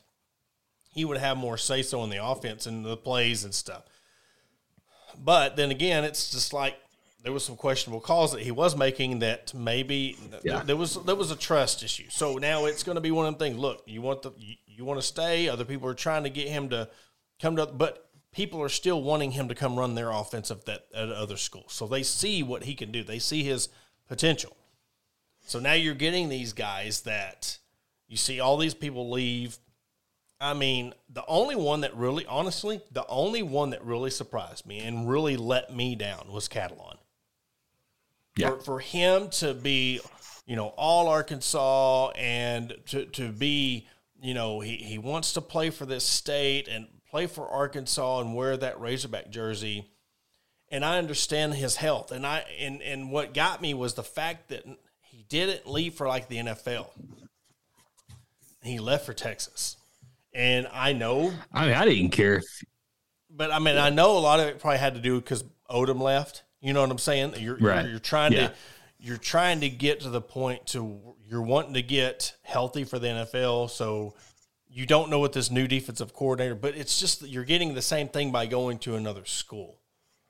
he would have more say so in the offense and the plays and stuff. But then again, it's just like there was some questionable calls that he was making that maybe Yeah. there was there was a trust issue. So now it's going to be one of them things. Look, you want the you, you want to stay. Other people are trying to get him to come to, but people are still wanting him to come run their offense at that at other schools. So they see what he can do. They see his potential. So now you're getting these guys that you see all these people leave. I mean, the only one that really, honestly, the only one that really surprised me and really let me down was Catalon. Yeah. For, for him to be, you know, all Arkansas and to, to be you know, he, he wants to play for this state and play for Arkansas and wear that Razorback jersey. And I understand his health. And I and, and what got me was the fact that he didn't leave for like the NFL. He left for Texas. And I know I mean, I didn't care. If, but I mean, I know a lot of it probably had to do because Odom left. You know what I'm saying? You're Right. you're, you're trying Yeah. to you're trying to get to the point to you're wanting to get healthy for the NFL. So you don't know what this new defensive coordinator, but it's just that you're getting the same thing by going to another school.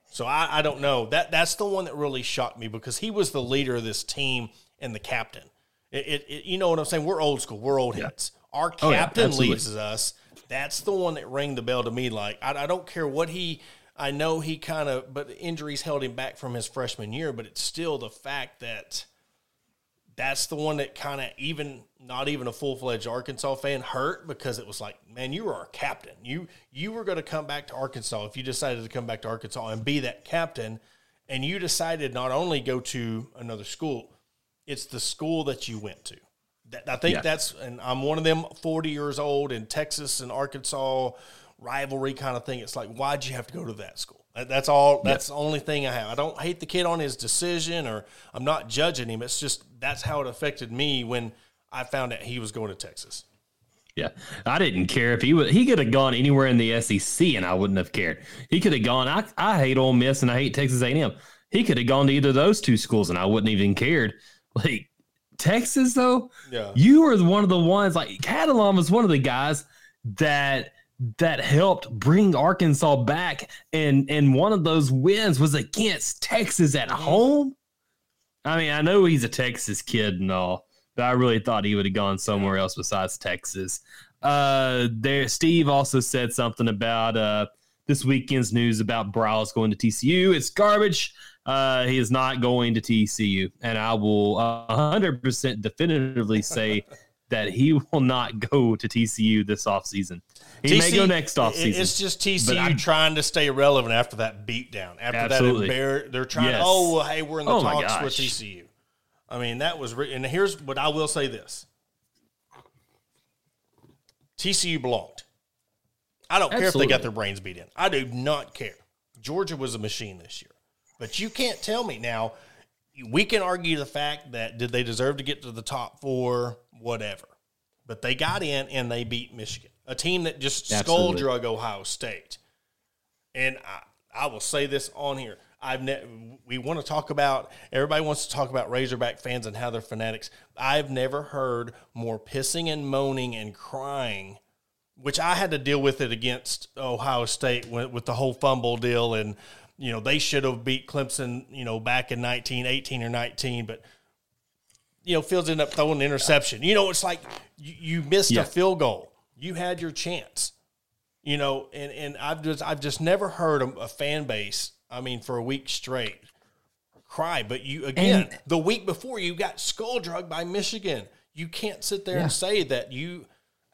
So I, I don't know. That that's the one that really shocked me because he was the leader of this team and the captain. It, it, it- you know what I'm saying? We're old school. We're old heads. Our Oh, yeah, captain leaves us. That's the one that rang the bell to me. Like I, I don't care what he. I know he kind of, but injuries held him back from his freshman year. But it's still the fact that that's the one that kind of even not even a full fledged Arkansas fan hurt because it was like, man, you were our captain. You you were going to come back to Arkansas if you decided to come back to Arkansas and be that captain, and you decided not only go to another school, it's the school that you went to. I think Yeah. that's, and I'm one of them 40 years old in Texas and Arkansas rivalry kind of thing. It's like, why'd you have to go to that school? That's all. That's the only thing I have. I don't hate the kid on his decision, or I'm not judging him. It's just that's how it affected me when I found out he was going to Texas. yeah, I didn't care if he would. He could have gone anywhere in the SEC, and I wouldn't have cared. He could have gone. I, I hate Ole Miss and I hate Texas A&M. He could have gone to either of those two schools, and I wouldn't even cared. (laughs) Like Texas, though, Yeah. you were one of the ones. Like Catalon was one of the guys that that helped bring Arkansas back, and and one of those wins was against Texas at home. I mean, I know he's a Texas kid and all, but I really thought he would have gone somewhere else besides Texas. Uh, there, Steve also said something about uh, this weekend's news about Briles going to TCU. It's garbage. Uh, he is not going to TCU, and I will uh, 100% definitively say that he will not go to TCU this offseason. He may go next offseason. It's just TCU trying to stay relevant after that beatdown. After Absolutely. that, embar- they're trying. Yes. Oh, well, hey, we're in the Oh talks with. TCU. I mean, that was. Re- and here's what I will say: this TCU belonged. I don't care if they got their brains beat in. I do not care. Georgia was a machine this year, but you can't tell me now. We can argue the fact that did they deserve to get to the top four, whatever, but they got in and they beat Michigan, a team that just skull drug Ohio State. And I, I will say this on here. I've ne- we want to talk about everybody wants to talk about Razorback fans and how they're fanatics. I've never heard more pissing and moaning and crying, which I had to deal with it against Ohio State with, with the whole fumble deal and you know they should have beat Clemson you know back in 1918 or 19 but you know Fields ended up throwing an interception. You know it's like you, you missed Yeah. a field goal. You had your chance you know, and, and I've just I've just never heard a, a fan base. I mean, for a week straight, cry. But you again, And- the week before, you got skull drugged by Michigan. You can't sit there Yeah. and say that you.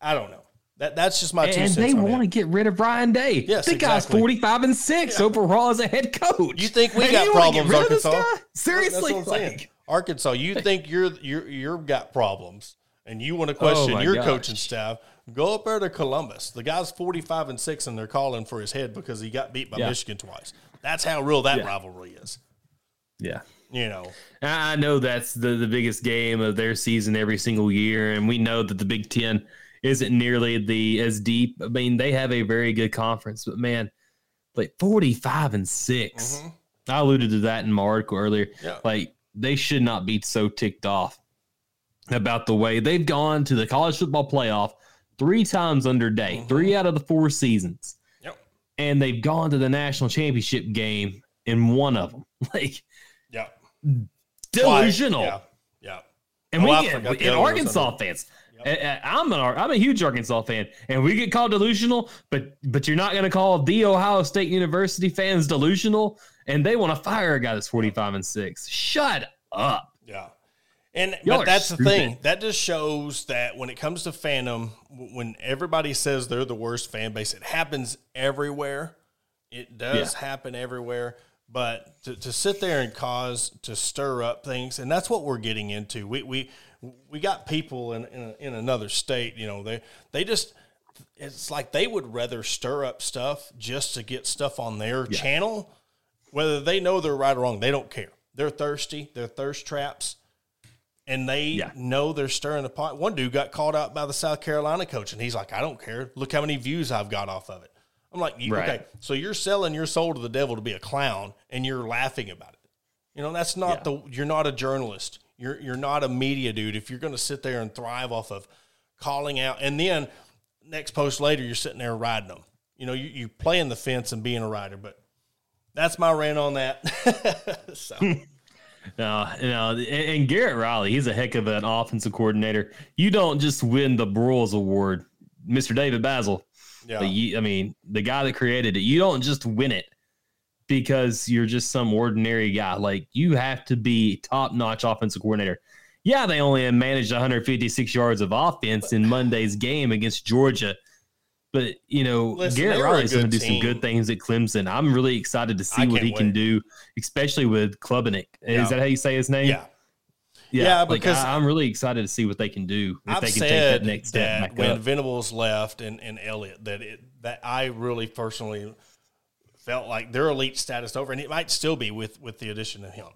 I don't know. That that's just my two and they want to get rid of Ryan Day. Yes, the guy's 45 and 6 overall as a head coach. You think we And got problems, get rid of this Arkansas? guy? Seriously, That's what I'm saying. like, Arkansas, you think you're you're you're got problems, and you want to oh question Oh your gosh. coaching staff? Go up there to Columbus. The guy's forty five and six, and they're calling for his head because he got beat by Yeah. Michigan twice. That's how real that Yeah. rivalry is. yeah. You know, I I know that's the, the biggest game of their season every single year, and we know that the Big Ten isn't nearly the as deep. I mean, they have a very good conference, but man, like forty five and 6 I alluded to that in my article earlier. Mm-hmm. Yeah. Like they should not be so ticked off about the way they've gone to the college football playoff three times under day, Mm-hmm. three out of the four seasons, Yep. and they've gone to the national championship game in one of them. (laughs) Like Yeah. delusional. Yeah. Yeah. And Oh, we get forgot and Arkansas fans. I'm an I'm a huge Arkansas fan, and we get called delusional. But but you're not going to call the Ohio State University fans delusional, and they want to fire a guy that's 45 and six. Shut up. Yeah. And Y'all but that's the thing. That just shows that when it comes to fandom, when everybody says they're the worst fan base, it happens everywhere. It does Yeah. happen everywhere. But to, to sit there and cause to stir up things, and that's what we're getting into. We we we got people in in, in another state. You know, they they just it's like they would rather stir up stuff just to get stuff on their yeah. channel, whether they know they're right or wrong. They don't care. They're thirsty. They're thirst traps, and they yeah. know they're stirring the pot. One dude got called out by the South Carolina coach, and he's like, "I don't care. Look how many views I've got off of it." I'm like, right. "Okay, so you're selling your soul to the devil to be a clown, and you're laughing about it. You know, that's not yeah. the. You're not a journalist. You're you're not a media dude. If you're going to sit there and thrive off of calling out, and then next post later, you're sitting there riding them. You know, you you playing the fence and being a rider, but that's my rant on that. (laughs) so. (laughs) No, no, and Garrett Riley, he's a heck of an offensive coordinator. You don't just win the Broyles Award, Mr. David Bazzel. Yeah. I mean, the guy that created it, you don't just win it because you're just some ordinary guy. Like you have to be top notch offensive coordinator. Yeah, they only managed 156 yards of offense in Monday's game against Georgia. But you know, Listen, Garrett Riley's going to do team. some good things at Clemson. I'm really excited to see what he wait. can do, especially with Klubnik. Yeah. Is that how you say his name? Yeah. Yeah, yeah because like, I, am really excited to see what they can do if I've they can take that next step. When up. Venables left and, and Elliott, that it that I really personally felt like their elite status over, and it might still be with with the addition of him,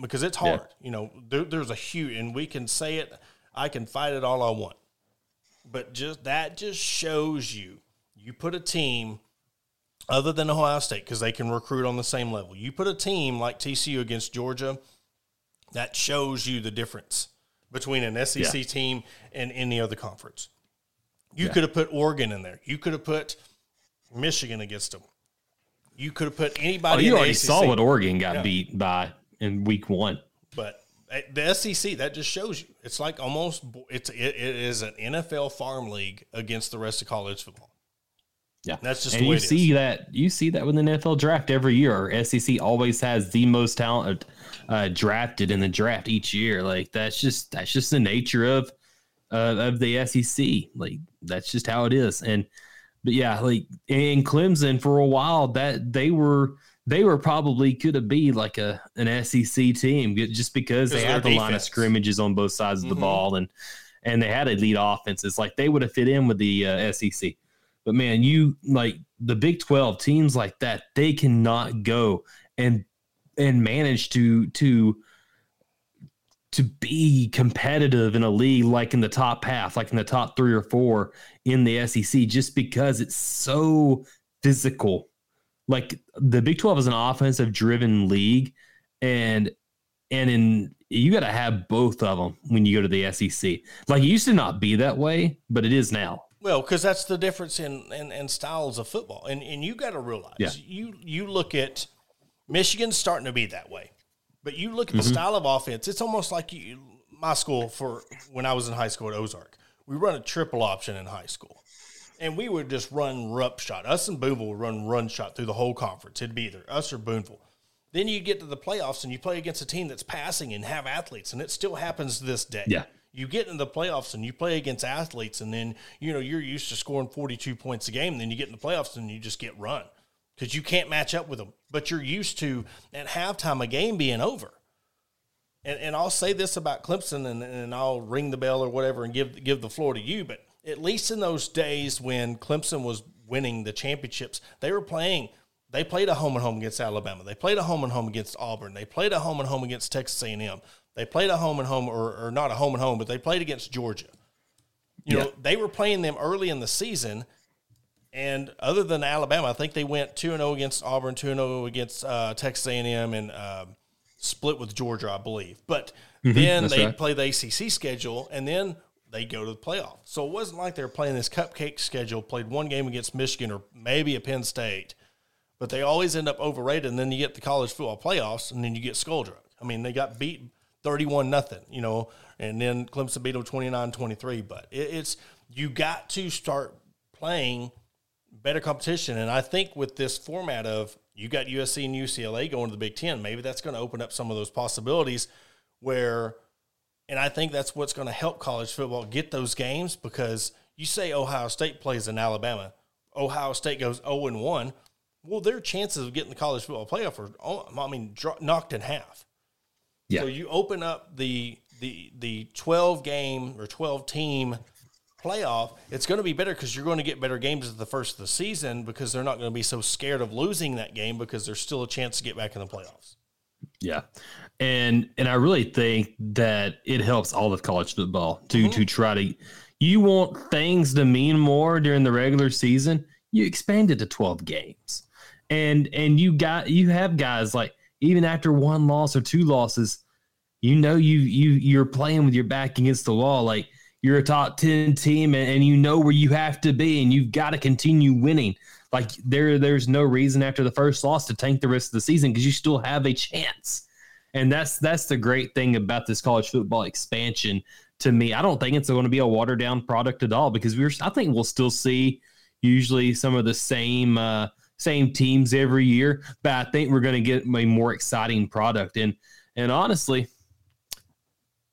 because it's hard. Yeah. You know, there, there's a huge, and we can say it. I can fight it all I want, but just that just shows you you put a team other than Ohio State because they can recruit on the same level. You put a team like TCU against Georgia, that shows you the difference between an SEC yeah. team and any other conference. You yeah. could have put Oregon in there. You could have put Michigan against them. You could have put anybody. Oh, you already saw what Oregon got yeah. beat by in Week One. But eh, the SEC that just shows you it's like almost it's it, it is an NFL farm league against the rest of college football. Yeah, that's just and you see is. that you see that with the NFL draft every year. SEC always has the most talent uh, drafted in the draft each year. Like that's just that's just the nature of uh, of the SEC. Like that's just how it is. And but yeah, like in Clemson for a while, that they were they were probably could have be like a an SEC team just because they had the defense. line of scrimmages on both sides of the mm-hmm. ball and and they had elite offenses. Like they would have fit in with the uh, SEC. But man, you like the Big Twelve teams like that, they cannot go and and manage to to to be competitive in a league like in the top half, like in the top three or four in the SEC, just because it's so physical. Like the Big 12 is an offensive driven league, and and in you got to have both of them when you go to the SEC. Like it used to not be that way, but it is now. Well, because that's the difference in, in, in styles of football, and and you got to realize yeah. you you look at Michigan's starting to be that way. But you look at the mm-hmm. style of offense, it's almost like you, my school for when I was in high school at Ozark. We run a triple option in high school. And we would just run rup shot. Us and Boonville would run run shot through the whole conference. It'd be either us or Boonville. Then you get to the playoffs and you play against a team that's passing and have athletes, and it still happens to this day. Yeah. You get in the playoffs and you play against athletes, and then you know you're used to scoring 42 points a game. And then you get in the playoffs and you just get run because you can't match up with them. But you're used to at halftime a game being over. And, and I'll say this about Clemson, and, and I'll ring the bell or whatever and give give the floor to you. But at least in those days when Clemson was winning the championships, they were playing. They played a home and home against Alabama. They played a home and home against Auburn. They played a home and home against Texas A&M. They played a home and home, or, or not a home and home, but they played against Georgia. You yeah. know, they were playing them early in the season, and other than Alabama, I think they went two and zero oh against Auburn, two and zero oh against uh, Texas A and M, and uh, split with Georgia, I believe. But mm-hmm, then they right. play the ACC schedule, and then they go to the playoff. So it wasn't like they were playing this cupcake schedule. Played one game against Michigan or maybe a Penn State, but they always end up overrated. And then you get the college football playoffs, and then you get skull. I mean, they got beat thirty-one nothing, you know, and then Clemson beat them 29-23. But it, it's you got to start playing better competition. And I think with this format of you got USC and UCLA going to the Big Ten, maybe that's going to open up some of those possibilities where, and I think that's what's going to help college football get those games because you say Ohio State plays in Alabama, Ohio State goes 0 and 1. Well, their chances of getting the college football playoff are, oh, I mean, knocked in half. Yeah. So you open up the the the twelve game or twelve team playoff. It's going to be better because you're going to get better games at the first of the season because they're not going to be so scared of losing that game because there's still a chance to get back in the playoffs. Yeah. And and I really think that it helps all of college football to Mm-hmm. to try to you want things to mean more during the regular season, you expand it to 12 games. And and you got you have guys like even after one loss or two losses, you know you you you're playing with your back against the wall like you're a top 10 team and, and you know where you have to be and you've got to continue winning. Like there there's no reason after the first loss to tank the rest of the season because you still have a chance. And that's that's the great thing about this college football expansion to me. I don't think it's going to be a watered down product at all because we're i think we'll still see usually some of the same uh same teams every year but i think we're going to get a more exciting product. And and honestly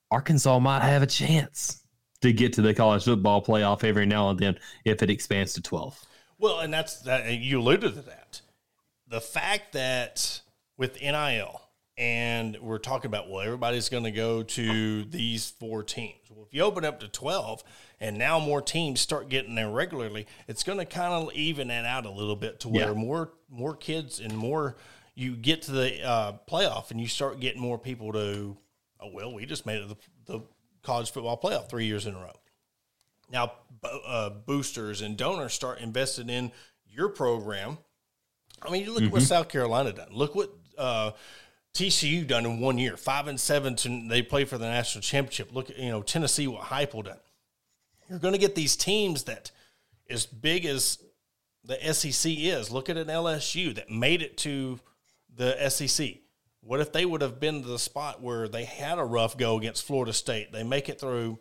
arkansas might have a chance to get to the college football playoff every now and then if it expands to 12 Well, and that's that you alluded to that. The fact that with NIL and we're talking about well everybody's going to go to these four teams. Well, if you open up to 12 and now more teams start getting there regularly, it's going to kind of even that out a little bit to where Yeah. more more kids and more you get to the uh, playoff and you start getting more people to oh well we just made it the, the college football playoff 3 years in a row. Now, uh, boosters and donors start investing in your program. I mean, you look at what South Carolina done. Look what uh, TCU done in one year, five and seven. To, they play for the national championship. Look at you know Tennessee, what Heupel done. You're going to get these teams that, as big as the SEC is, look at an LSU that made it to the SEC. What if they would have been to the spot where they had a rough go against Florida State? They make it through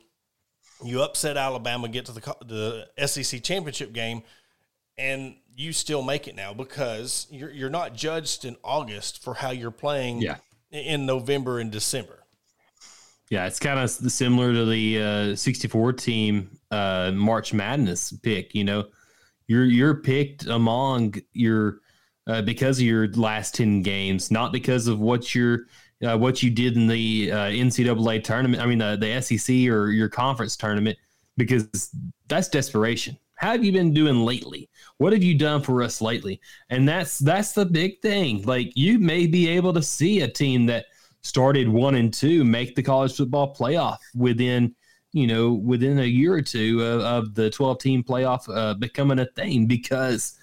you upset Alabama, get to the the SEC championship game, and you still make it now because you're you're not judged in August for how you're playing Yeah. in November and December. Yeah, it's kind of similar to the uh, 64 team uh, March Madness pick. You know, you're you're picked among your uh, because of your last 10 games, not because of what you're uh, what you did in the uh, NCAA tournament. I mean, the, the SEC or your conference tournament, because that's desperation. How have you been doing lately? What have you done for us lately? And that's that's the big thing. Like you may be able to see a team that started one and two make the college football playoff within you know within a year or two of, of the 12 team playoff uh, becoming a thing because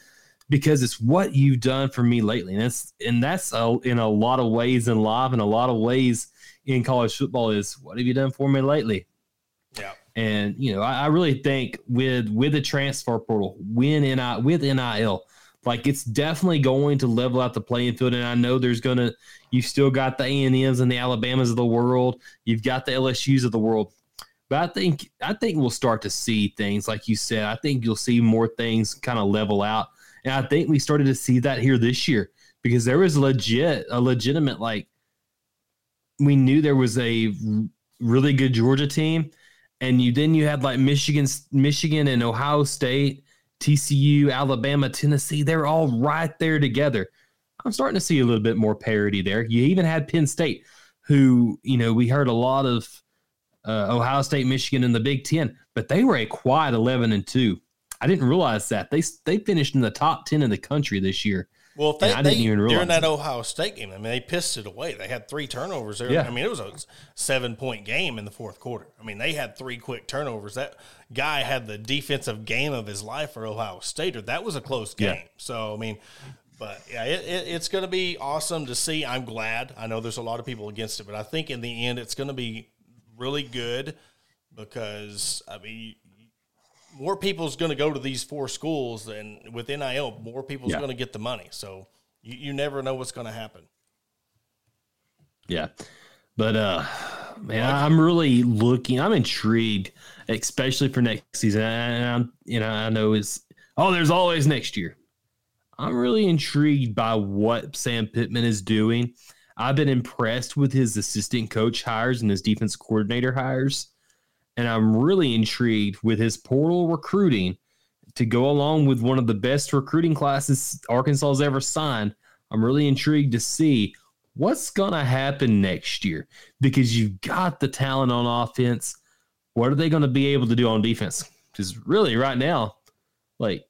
because it's what you've done for me lately and that's and that's a, in a lot of ways in life and a lot of ways in college football is what have you done for me lately Yeah. and you know, I, I really think with with the transfer portal, when NI with NIL, like it's definitely going to level out the playing field. And I know there's gonna you've still got the A and M's and the Alabamas of the world, you've got the LSU's of the world. But I think I think we'll start to see things like you said. I think you'll see more things kind of level out, and I think we started to see that here this year because there was legit a legitimate like we knew there was a really good Georgia team, and you then you had like Michigan, Michigan and Ohio State, TCU, Alabama, Tennessee. They're all right there together. I'm starting to see a little bit more parity there. You even had Penn State, who you know we heard a lot of uh, Ohio State, Michigan in the Big Ten, but they were a quiet 11 and two. I didn't realize that they they finished in the top 10 in the country this year. Well, they, I didn't they even during realize that. Ohio State game, I mean, they pissed it away. They had three turnovers there. Yeah. I mean, it was a seven point game in the fourth quarter. I mean, they had three quick turnovers. That guy had the defensive game of his life for Ohio State. Or that was a close Yeah. game. So I mean, but yeah, it, it, it's going to be awesome to see. I'm glad. I know there's a lot of people against it, but I think in the end, it's going to be really good because I mean. More people's going to go to these four schools, and with NIL, more people's Yeah. going to get the money. So you, you never know what's going to happen. Yeah. But uh man, I'm really looking I'm intrigued, especially for next season. And I'm you know, I know it's oh, there's always next year. I'm really intrigued by what Sam Pittman is doing. I've been impressed with his assistant coach hires and his defense coordinator hires. And I'm really intrigued with his portal recruiting to go along with one of the best recruiting classes Arkansas has ever signed, I'm really intrigued to see what's going to happen next year because you've got the talent on offense. What are they going to be able to do on defense? Because really, right now, like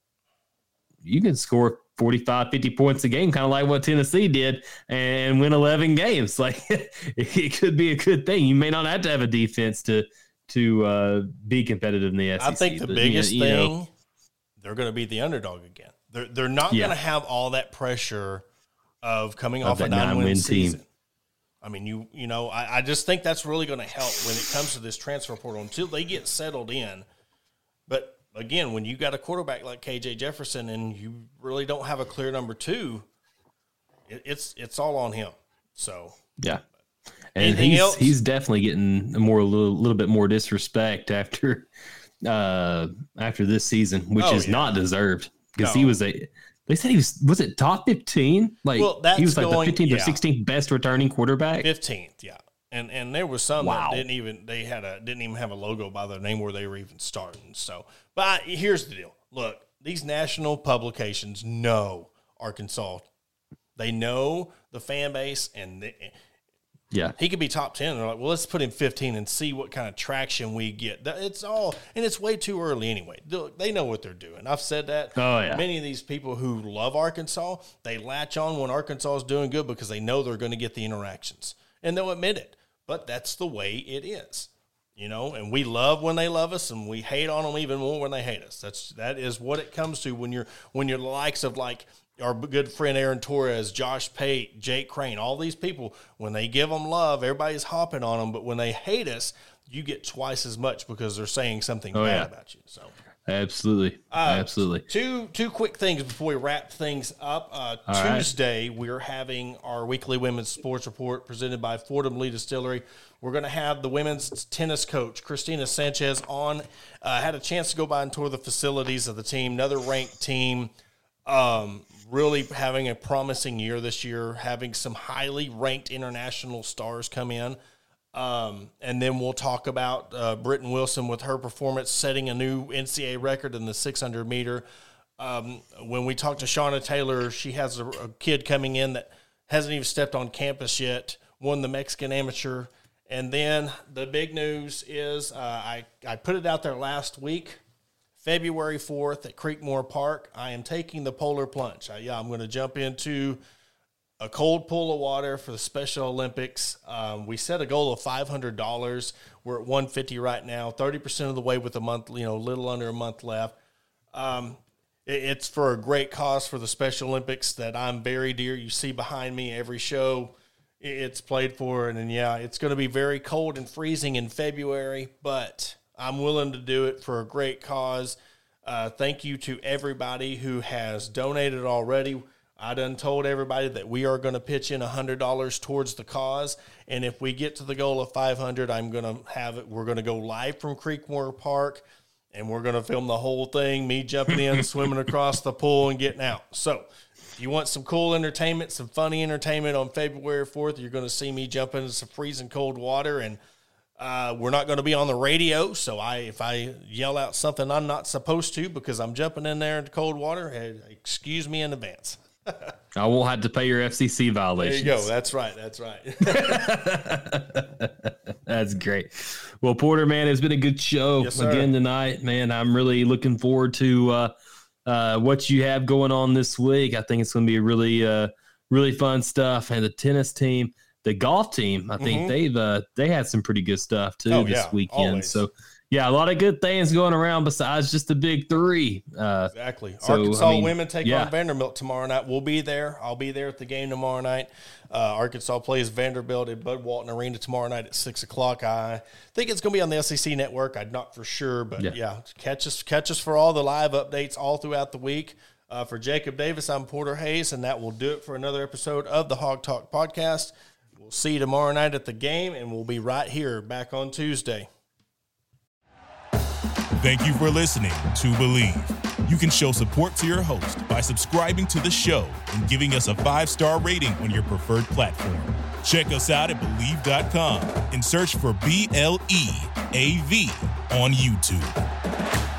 you can score 45, 50 points a game, kind of like what Tennessee did, and win 11 games. (laughs) Like it could be a good thing. You may not have to have a defense to to uh, be competitive in the SEC. I think the but, biggest you know, thing they're going to be the underdog again. They're they're not Yeah. going to have all that pressure of coming Of off a nine win team. season. I mean, you you know, I, I just think that's really going to help when it comes to this transfer portal until they get settled in. But again, when you got a quarterback like KJ Jefferson and you really don't have a clear number two, it, it's it's all on him. So Yeah. And Anything he's else? he's definitely getting a more a little, little bit more disrespect after uh after this season, which Oh, is yeah. not deserved because he was a they said he was was it top 15? Like Well, that's he was like going- the 15th yeah. or 16th best returning quarterback. Fifteenth, yeah, and and there was some Wow. that didn't even they had a didn't even have a logo by their name where they were even starting. So, but I, here's the deal: look, these national publications know Arkansas. They know the fan base, and they, Yeah. he could be top ten. They're like, well, let's put him fifteen and see what kind of traction we get. It's all, and it's way too early anyway. They know what they're doing. I've said that. Oh, yeah. Many of these people who love Arkansas, they latch on when Arkansas is doing good because they know they're going to get the interactions, and they'll admit it. But that's the way it is, you know. And we love when they love us, and we hate on them even more when they hate us. That's that is what it comes to when you're when you're the likes of like our good friend Aaron Torres, Josh Pate, Jake Crane, all these people, when they give them love, everybody's hopping on them. But when they hate us, you get twice as much because they're saying something Oh, bad yeah. about you. So, Absolutely. Uh, Absolutely. two two quick things before we wrap things up. Uh, All right. Tuesday, we're having our weekly women's sports report presented by Fordham Lee Distillery. We're going to have the women's tennis coach Christina Sanchez on. Uh, had a chance to go by and tour the facilities of the team. Another ranked team. Um, really having a promising year this year, having some highly ranked international stars come in. Um, and then we'll talk about uh, Britton Wilson with her performance setting a new NCAA record in the 600 meter. Um, when we talk to Shauna Taylor, she has a, a kid coming in that hasn't even stepped on campus yet, won the Mexican amateur. And then the big news is uh, I, I put it out there last week. February 4th at Creekmore Park, I am taking the polar plunge. Uh, yeah, I'm going to jump into a cold pool of water for the Special Olympics. Um, we set a goal of five hundred dollars. We're at one fifty right now, thirty percent of the way with a month, you know, a little under a month left. Um, it- it's for a great cause for the Special Olympics that I'm very dear. You see behind me every show i- it's played for, and, then yeah, it's going to be very cold and freezing in February, but I'm willing to do it for a great cause. Uh, thank you to everybody who has donated already. I done told everybody that we are going to pitch in hundred dollars towards the cause, and if we get to the goal of five hundred, I'm going to have it. We're going to go live from Creekmore Park, and we're going to film the whole thing. Me jumping in, (laughs) swimming across the pool, and getting out. So, if you want some cool entertainment, some funny entertainment on February fourth, you're going to see me jump into some freezing cold water and. Uh, we're not going to be on the radio, so I if I yell out something I'm not supposed to because I'm jumping in there into cold water, eh, excuse me in advance. (laughs) I won't have to pay your FCC violation. There you go. That's right. That's right. (laughs) (laughs) That's great. Well, Porter, man, it's been a good show Yes, again tonight, man. I'm really looking forward to uh, uh, what you have going on this week. I think it's going to be really, uh, really fun stuff. And the tennis team, the golf team, I think they've uh, they had some pretty good stuff too Mm-hmm. Oh, this yeah, weekend. always. So, yeah, a lot of good things going around besides just the big three. Uh, Exactly. So, Arkansas I mean, women take yeah. on Vanderbilt tomorrow night. We'll be there. I'll be there at the game tomorrow night. Uh, Arkansas plays Vanderbilt at Bud Walton Arena tomorrow night at six o'clock. I think it's going to be on the SEC network. I'm not for sure, but yeah, Yeah. catch us catch us for all the live updates all throughout the week. Uh, for Jacob Davis, I'm Porter Hayes, and that will do it for another episode of the Hawg Talk podcast. We'll see you tomorrow night at the game, and we'll be right here back on Tuesday. Thank you for listening to Bleav. You can show support to your host by subscribing to the show and giving us a five star rating on your preferred platform. Check us out at Bleav.com and search for B L E A V on YouTube.